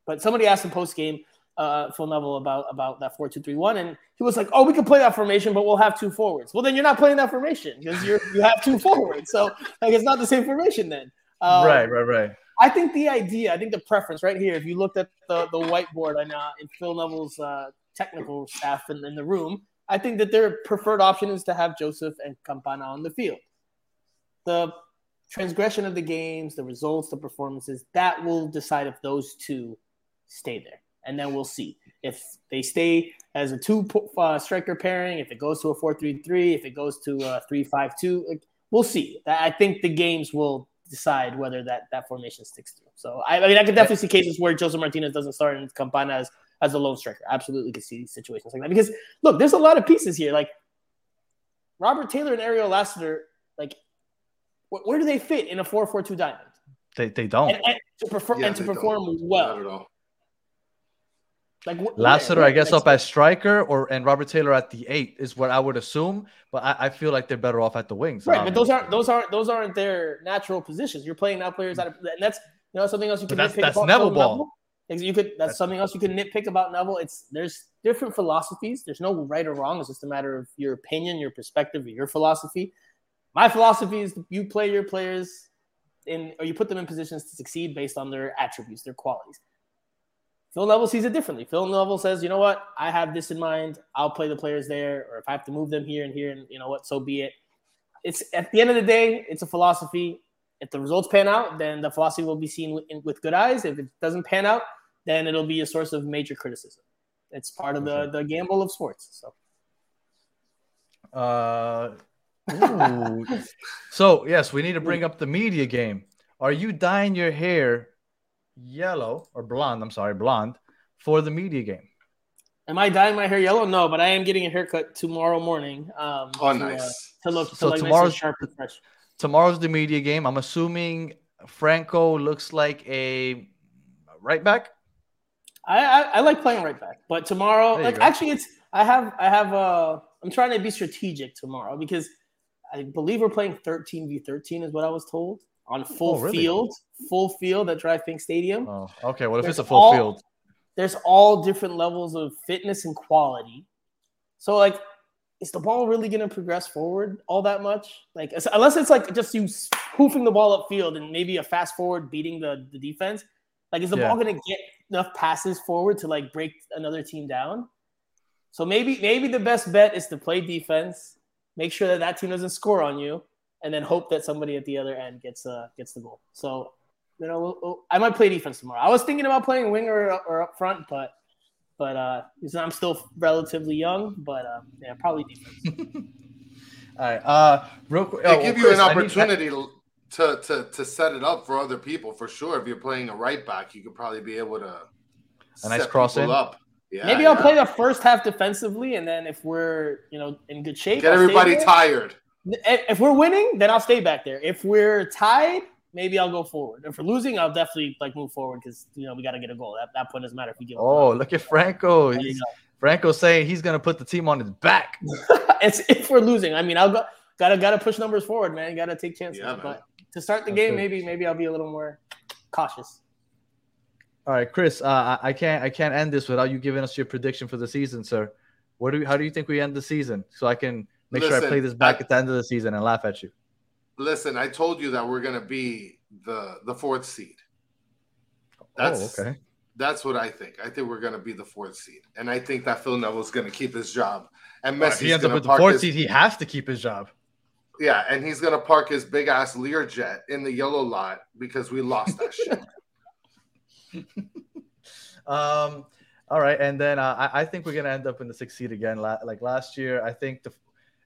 but somebody asked him post game, uh, Phil Neville about about that 4-2-3-1, and he was like, "Oh, we could play that formation, but we'll have two forwards." Well, then you're not playing that formation because you're you have two forwards, so like it's not the same formation then. Um, right, right, right. I think the idea, I think the preference right here, if you looked at the, the whiteboard and uh, in Phil Neville's uh, technical staff in, in the room, I think that their preferred option is to have Josef and Campana on the field. The transgression of the games, the results, the performances, that will decide if those two stay there. And then we'll see if they stay as a two uh, striker pairing, if it goes to a 4 3 3, if it goes to a 3 5 2. We'll see. I think the games will decide whether that, that formation sticks through. So, I, I mean, I could definitely see cases where Josef Martinez doesn't start and Campana as, as a lone striker. Absolutely could see situations like that. Because, look, there's a lot of pieces here. Like, Robert Taylor and Ariel Lassiter, like, wh- where do they fit in a 4 4 2 diamond? They, they don't. And, and to, perform Yeah, and to they don't. perform Not well. at all. Like wh- Lassiter, where? I guess, Like, up as striker, or and Robert Taylor at the eight is what I would assume. But I, I feel like they're better off at the wings. Right, but those aren't those aren't those aren't their natural positions. You're playing now players out of and that's you know something else you But can that's- nitpick that's Neville Phil ball. You could that's, That's- something else you can nitpick about Neville. It's there's different philosophies. There's no right or wrong. It's just a matter of your opinion, your perspective, or your philosophy. My philosophy is you play your players in or you put them in positions to succeed based on their attributes, their qualities. Phil Neville sees it differently. Phil Neville says, you know what, I have this in mind. I'll play the players there, or if I have to move them here and here, and you know what, so be it. It's at the end of the day, it's a philosophy. If the results pan out, then the philosophy will be seen with, with good eyes. If it doesn't pan out, then it'll be a source of major criticism. It's part of the, the gamble of sports. So Uh, so yes, we need to bring up the media game. Are you dyeing your hair yellow or blonde? I'm sorry, blonde for the media game. Am I dyeing my hair yellow? No, but I am getting a haircut tomorrow morning. Um, Oh, to, nice. Uh, to look to So look nice and tomorrow's- sharp and fresh. Tomorrow's the media game. I'm assuming Franco looks like a right back. I, I, I like playing right back, but tomorrow, like go. actually, it's I have I have uh I'm trying to be strategic tomorrow because I believe we're playing 13 v 13 is what I was told on full Oh, really? field, full field at DRV PNK Stadium. Oh, okay. Well, if it's a full all- field, There's all different levels of fitness and quality. So like, is the ball really going to progress forward all that much? Like, unless it's like just you hoofing the ball upfield and maybe a fast forward beating the, the defense. Like, is the Yeah. ball going to get enough passes forward to like break another team down? So maybe maybe the best bet is to play defense, make sure that that team doesn't score on you, and then hope that somebody at the other end gets uh gets the goal. So you know, we'll- we'll- I might play defense tomorrow. I was thinking about playing winger or, or up front, but but uh, I'm still relatively young. But um, yeah, probably defense. All right. Uh, real quick. They oh, give well, you an Chris, I opportunity to, to to to set it up for other people for sure. If you're playing a right back, you could probably be able to A nice set cross in. up. Yeah, Maybe I'll play the first half defensively, and then if we're you know in good shape, Get I'll everybody tired. If if we're winning, then I'll stay back there. If we're tied, maybe I'll go forward. If we're losing, I'll definitely like move forward because you know we got to get a goal. That that point doesn't matter if we give. Oh, look at Franco. There you He's, Franco saying he's gonna put the team on his back. it's if we're losing. I mean, I'll go. Gotta gotta push numbers forward, man. Gotta take chances. Yeah, but to start the That's game, good. maybe maybe I'll be a little more cautious. All right, Chris. Uh, I, I can't I can't end this without you giving us your prediction for the season, sir. What do you, how do you think we end the season? So I can make sure I play this back I- at the end of the season and laugh at you. Listen, I told you that we're gonna be the the fourth seed. That's oh, okay. that's what I think. I think we're gonna be the fourth seed, and I think that Phil Neville's gonna keep his job, and Well, Messi's if he ends up gonna with the fourth his, seed, he has to keep his job. yeah, and he's gonna park his big ass Learjet in the yellow lot because we lost that shit. Um, all right, and then uh, I, I think we're gonna end up in the sixth seed again. La- like last year, I think the,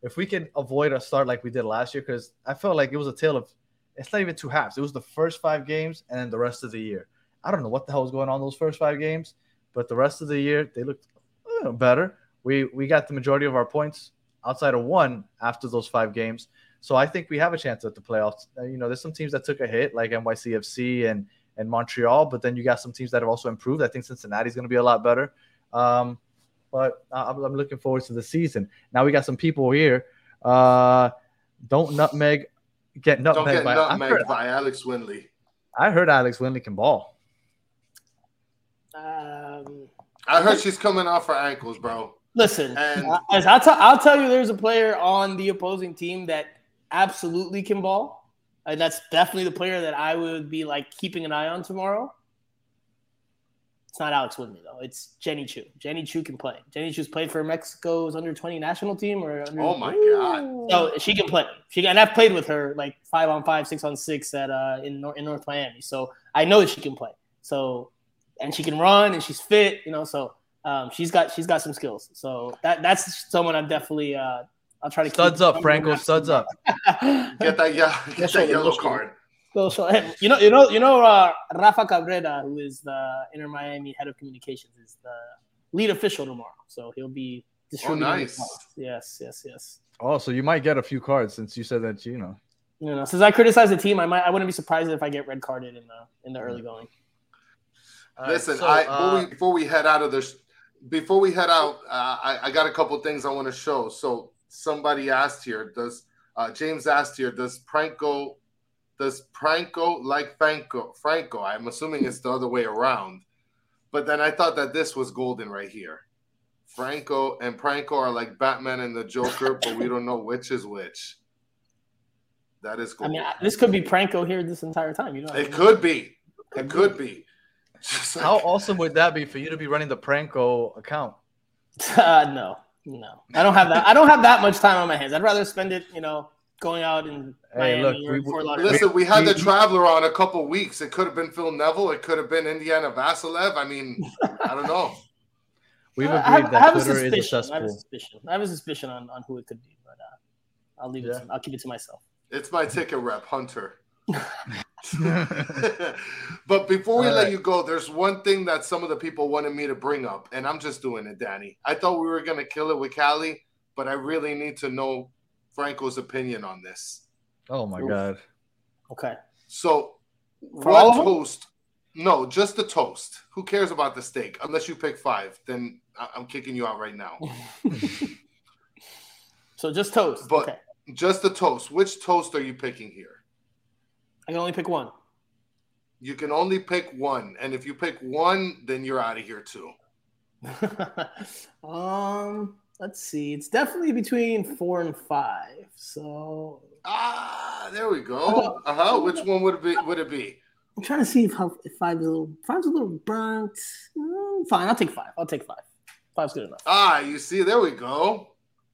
if we can avoid a start like we did last year, because I felt like it was a tale of it's not even two halves. It was the first five games and then the rest of the year. I don't know what the hell was going on those first five games, but the rest of the year they looked better. We we got the majority of our points outside of one after those five games. So I think we have a chance at the playoffs. Uh, you know, there's some teams that took a hit like NYCFC and and Montreal, but then you got some teams that have also improved. I think Cincinnati's going to be a lot better. Um, but I- I'm, I'm looking forward to the season. Now we got some people here. Uh, don't nutmeg, get Don't nutmeg get by. I heard, by Alex Winley. I heard Alex Winley can ball. Um, I heard she's coming off her ankles, bro. listen, And- as I'll, t- I'll tell you, there's a player on the opposing team that absolutely can ball. And that's definitely the player that I would be like keeping an eye on tomorrow. It's not Alex Whitney though. It's Jenny Chu. Jenny Chu can play. Jenny Chu's played for Mexico's under 20 national team or under, Oh my god. So she can play. She can, and I've played with her like five on five, six on six at uh in North, in North Miami. So I know that she can play. So and she can run and she's fit, you know. So um, she's got she's got some skills. So that that's someone I'm definitely uh I'll try to Studs keep. up, Franco. Studs up. Get that, yeah, get Yes, that yellow card. So, so, you know, you know, you know, uh, Rafa Cabrera, who is the Inter Miami head of communications, is the lead official tomorrow. So he'll be distributing. the nice. Yes, yes, yes. Oh, so you might get a few cards since you said that. You know. You know, since I criticize the team, I might, I wouldn't be surprised if I get red carded in the in the early going. Listen, so, I uh, before, we, before we head out of this, before we head out, uh, I, I got a couple things I want to show. So somebody asked here, does uh, James asked here, does Franco, does Franco like Franco? Franco, I'm assuming it's the other way around, but then I thought that this was golden right here. Franco and Franco are like Batman and the Joker, but we don't know which is which. That is I mean, this could be Pranko here this entire time. You know, it could be. It could be. Like- How awesome would that be for you to be running the Pranko account? Uh, no, no, I don't have that. I don't have that much time on my hands. I'd rather spend it, you know, going out in Hey, Miami look, or we- Fort Lauderdale. Listen, we had we- the traveler on a couple weeks. It could have been Phil Neville. It could have been Indiana Vassilev. I mean, I don't know. We've agreed have, I that have a Twitter is a suspicion. I have a suspicion. I have a suspicion on, on who it could be, but uh, I'll leave it. To, I'll keep it to myself. It's my ticket rep, Hunter. but before we All let right. you go, there's one thing that some of the people wanted me to bring up, and I'm just doing it, Danny. I thought we were gonna kill it with Cali, but I really need to know Franco's opinion on this. Oh my Oof. god. Okay. So, For what toast? No, just the toast. Who cares about the steak? Unless you pick five, then I- I'm kicking you out right now. So just toast. But- okay. Just the toast. Which toast are you picking here? I can only pick one. You can only pick one, and if you pick one, then you're out of here too. um, let's see. It's definitely between four and five. So Ah, there we go. Uh huh. Which one would it be? Would it be? I'm trying to see if, how, if five is a little five's a little burnt. Mm, fine, I'll take five. I'll take five. Five's good enough. Ah, you see, there we go.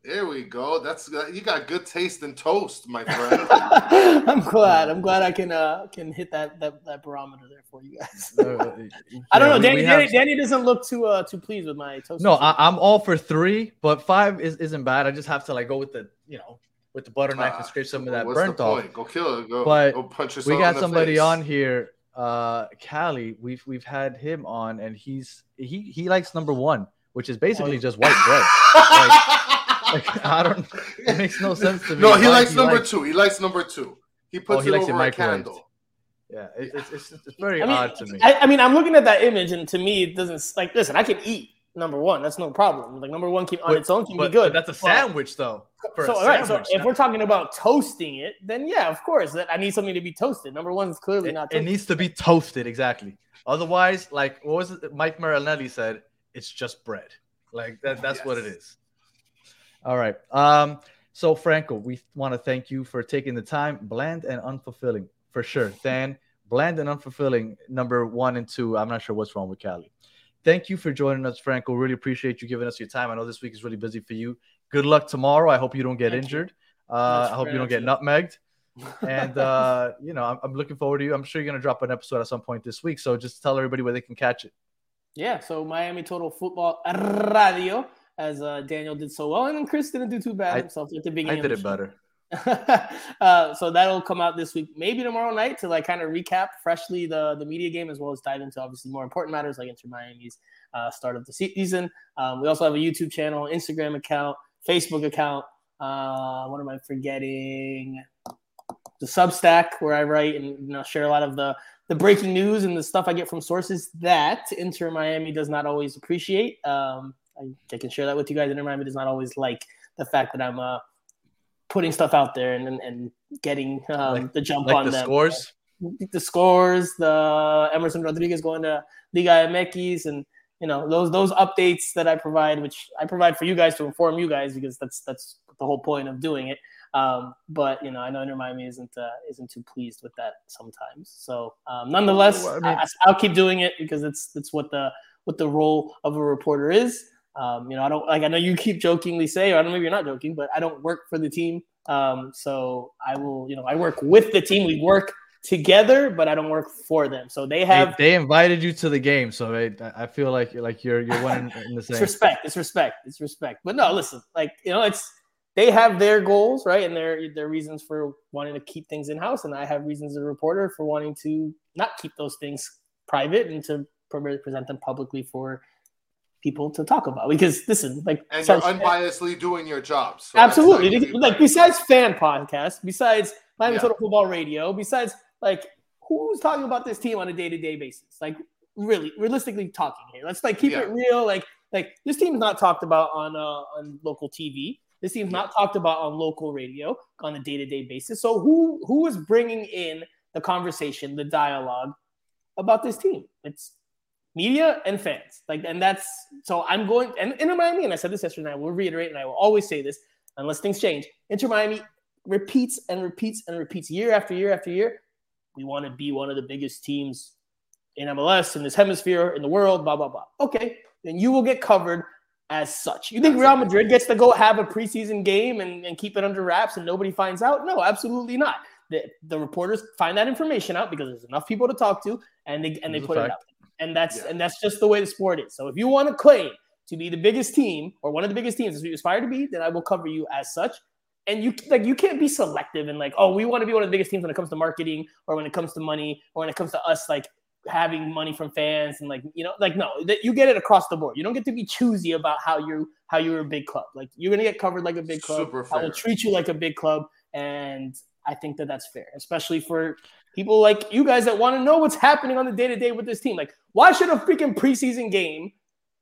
There we go. That's you got good taste in toast, my friend. I'm glad. I'm glad I can uh can hit that that, that barometer there for you guys. Uh, I don't yeah, know. Danny, we Danny, Danny doesn't look too uh too pleased with my toast. No, I, I'm all for three, but five is, isn't bad. I just have to like go with the you know with the butter knife and Ah, scrape some of that What's burnt the off. point? Go kill it. Go, But go punch we got in the somebody face. on here, uh, Callie. We've we've had him on, and he's he he likes number one, which is basically just white bread. Like, I don't. It makes no sense to me. no, he why likes number likes- two. He likes number two. He puts oh, he it likes it over a candle. Yeah, it, it's, it's it's very I mean, odd to me. I, I mean, I'm looking at that image, and to me, it doesn't like. Listen, I can eat number one. That's no problem. Like number one can on But- its own can but, be good. but that's a But- sandwich, though. For So, a all right, so if we're talking about toasting it, then yeah, of course, that I need something to be toasted. Number one is clearly it, not. it needs to be toasted exactly. Otherwise, like what was it? Mike Marinelli said, "It's just bread." Like that. That's what it Yes. is. All right. Um. So Franco, we want to thank you for taking the time. Bland and unfulfilling, for sure. Dan, bland and unfulfilling. Number one and two. I'm not sure what's wrong with Cali. Thank you for joining us, Franco. Really appreciate you giving us your time. I know this week is really busy for you. Good luck tomorrow. I hope you don't get Thank injured. Uh, I hope you don't get nutmegged and uh, you know, I'm, I'm looking forward to you. I'm sure you're gonna drop an episode at some point this week. So just tell everybody where they can catch it. Yeah, so Miami Total Football Radio, as uh, Daniel did so well, and then Chris didn't do too bad I- himself at the beginning. I did it better. uh, so that'll come out this week, maybe tomorrow night, to like kind of recap freshly the the media game as well as dive into obviously more important matters like Inter Miami's uh, start of the season. Um, we also have a YouTube channel, Instagram account, Facebook account. Uh, what am I forgetting? The Substack where I write and you know share a lot of the the breaking news and the stuff I get from sources that Inter Miami does not always appreciate. Um, I, I can share that with you guys. Miami does not always like the fact that I'm uh, putting stuff out there and and, and getting um, Like- the jump Like on the them. scores. the scores, the Emerson Rodriguez going to Liga MX, and you know those those updates that I provide, which I provide for you guys to inform you guys because that's that's the whole point of doing it. Um, but you know, I know Inter Miami isn't uh, isn't too pleased with that sometimes. So, um, nonetheless, Well, I mean- will keep doing it because it's that's what the what the role of a reporter is. Um, you know, I don't like. I know you keep jokingly say, or I don't know if you're not joking, but I don't work for the team. Um, so I will, you know, I work with the team. We work together, but I don't work for them. So they They, have they invited you to the game, so I, I feel like you're like you're you're one in, the it's same. respect. It's respect. It's respect. But no, listen, like you know, it's they have their goals, right, and their their reasons for wanting to keep things in house, and I have reasons as a reporter for wanting to not keep those things private and to present them publicly for people to talk about. Because listen, like And you're unbiasedly doing your job. So Absolutely. Like, besides fan podcasts, besides Miami Yeah. Total Football Radio, besides like who's talking about this team on a day-to-day basis? Like really, realistically talking here. Let's like keep Yeah. it real. Like like this team's not talked about on uh, on local TV. This team's not talked about on local radio on a day-to-day basis. So who who is bringing in the conversation, the dialogue about this team? It's media and fans. Like, and that's so I'm going and Inter Miami, and I said this yesterday, and I will reiterate, and I will always say this unless things change. Inter Miami repeats and repeats and repeats year after year after year. We want to be one of the biggest teams in MLS, in this hemisphere, in the world, blah, blah, blah. Okay, then you will get covered as such. You think Real. Madrid gets to go have a preseason game and, and keep it under wraps and nobody finds out? No, absolutely not. The, the reporters find that information out because there's enough people to talk to and they and they put it out. And that's Yeah. and that's just the way the sport is. So if you want to claim to be the biggest team or one of the biggest teams as you aspire to be, then I will cover you as such. And you like you can't be selective and like, oh, we want to be one of the biggest teams when it comes to marketing or when it comes to money or when it comes to us like having money from fans and like you know like no that you get it across the board you don't get to be choosy about how you how you're a big club like you're gonna get covered like a big club Super i will treat you like a big club and i think that that's fair especially for people like you guys that want to know what's happening on the day-to-day with this team like why should a freaking preseason game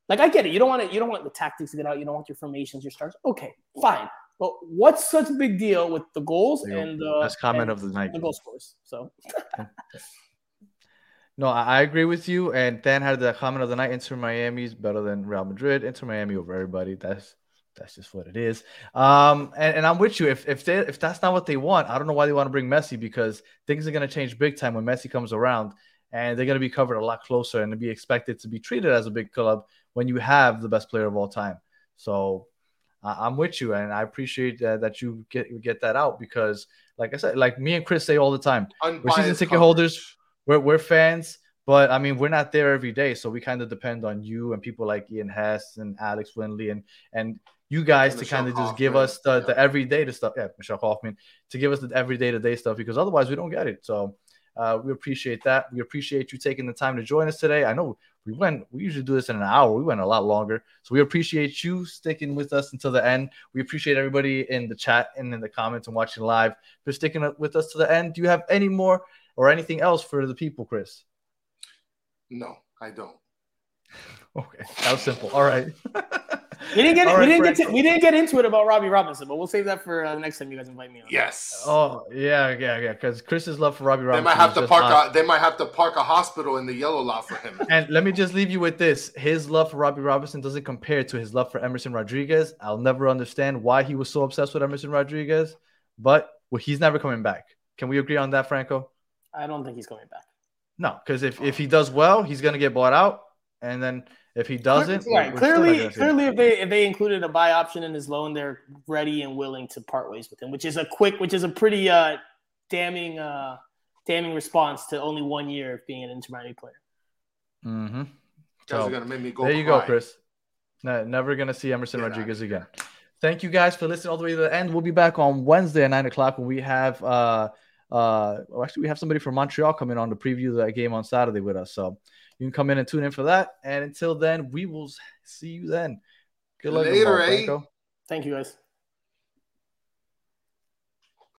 like i get it you don't want to you don't want the tactics to get out you don't want your formations your starts okay fine but what's such a big deal with the goals go. and uh, Best comment and of the night. the goal scores so No, I, I agree with you. And Dan had the comment of the night: Inter Miami is better than Real Madrid. Inter Miami over everybody. That's that's just what it is. Um, and, and I'm with you. If if they if that's not what they want, I don't know why they want to bring Messi because things are gonna change big time when Messi comes around, and they're gonna be covered a lot closer and be expected to be treated as a big club when you have the best player of all time. So uh, I'm with you, and I appreciate uh, that you get you get that out because, like I said, like me and Chris say all the time, we're season ticket coverage. holders. We're we're fans, but I mean we're not there every day, so we kind of depend on you and people like Ian Hess and Alex Winley and and you guys to kind of just give us the, the everyday to stuff. Yeah, Michelle Kaufman to give us the everyday to day stuff because otherwise we don't get it. So uh, we appreciate that. We appreciate you taking the time to join us today. I know we went. We usually do this in an hour. We went a lot longer, so we appreciate you sticking with us until the end. We appreciate everybody in the chat and in the comments and watching live for sticking with us to the end. Do you have any more or anything else for the people, Chris? No, I don't. Okay, that was simple. All right. We didn't get All we didn't get to, we didn't get into it about Robbie Robinson, but we'll save that for uh, the next time you guys invite me on. Yes. Oh yeah, yeah, yeah. Because Chris's love for Robbie Robinson. They Robinson. might have to park. not- A, they might have to park a hospital in the yellow lot for him. And let me just leave you with this: his love for Robbie Robinson doesn't compare to his love for Emerson Rodriguez. I'll never understand why he was so obsessed with Emerson Rodriguez, but well, he's never coming back. Can we agree on that, Franco? I don't think he's coming back. No, because if, if he does well, he's gonna get bought out, and then if he doesn't, right? we're Clearly, gonna see him. clearly, if they if they included a buy option in his loan, they're ready and willing to part ways with him, which is a quick, which is a pretty uh, damning, uh, damning response to only one year of being an Inter Miami player. Mhm. So- are gonna make me go. there you go. Chris. No, never gonna see Emerson Get Rodriguez outta again. Thank you guys for listening all the way to the end. We'll be back on Wednesday at nine o'clock when we have uh uh well, actually we have somebody from Montreal coming on to preview that game on Saturday with us. So you can come in and tune in for that. And until then, we will see you then. Good luck, Later, tomorrow, eh? Thank you, guys.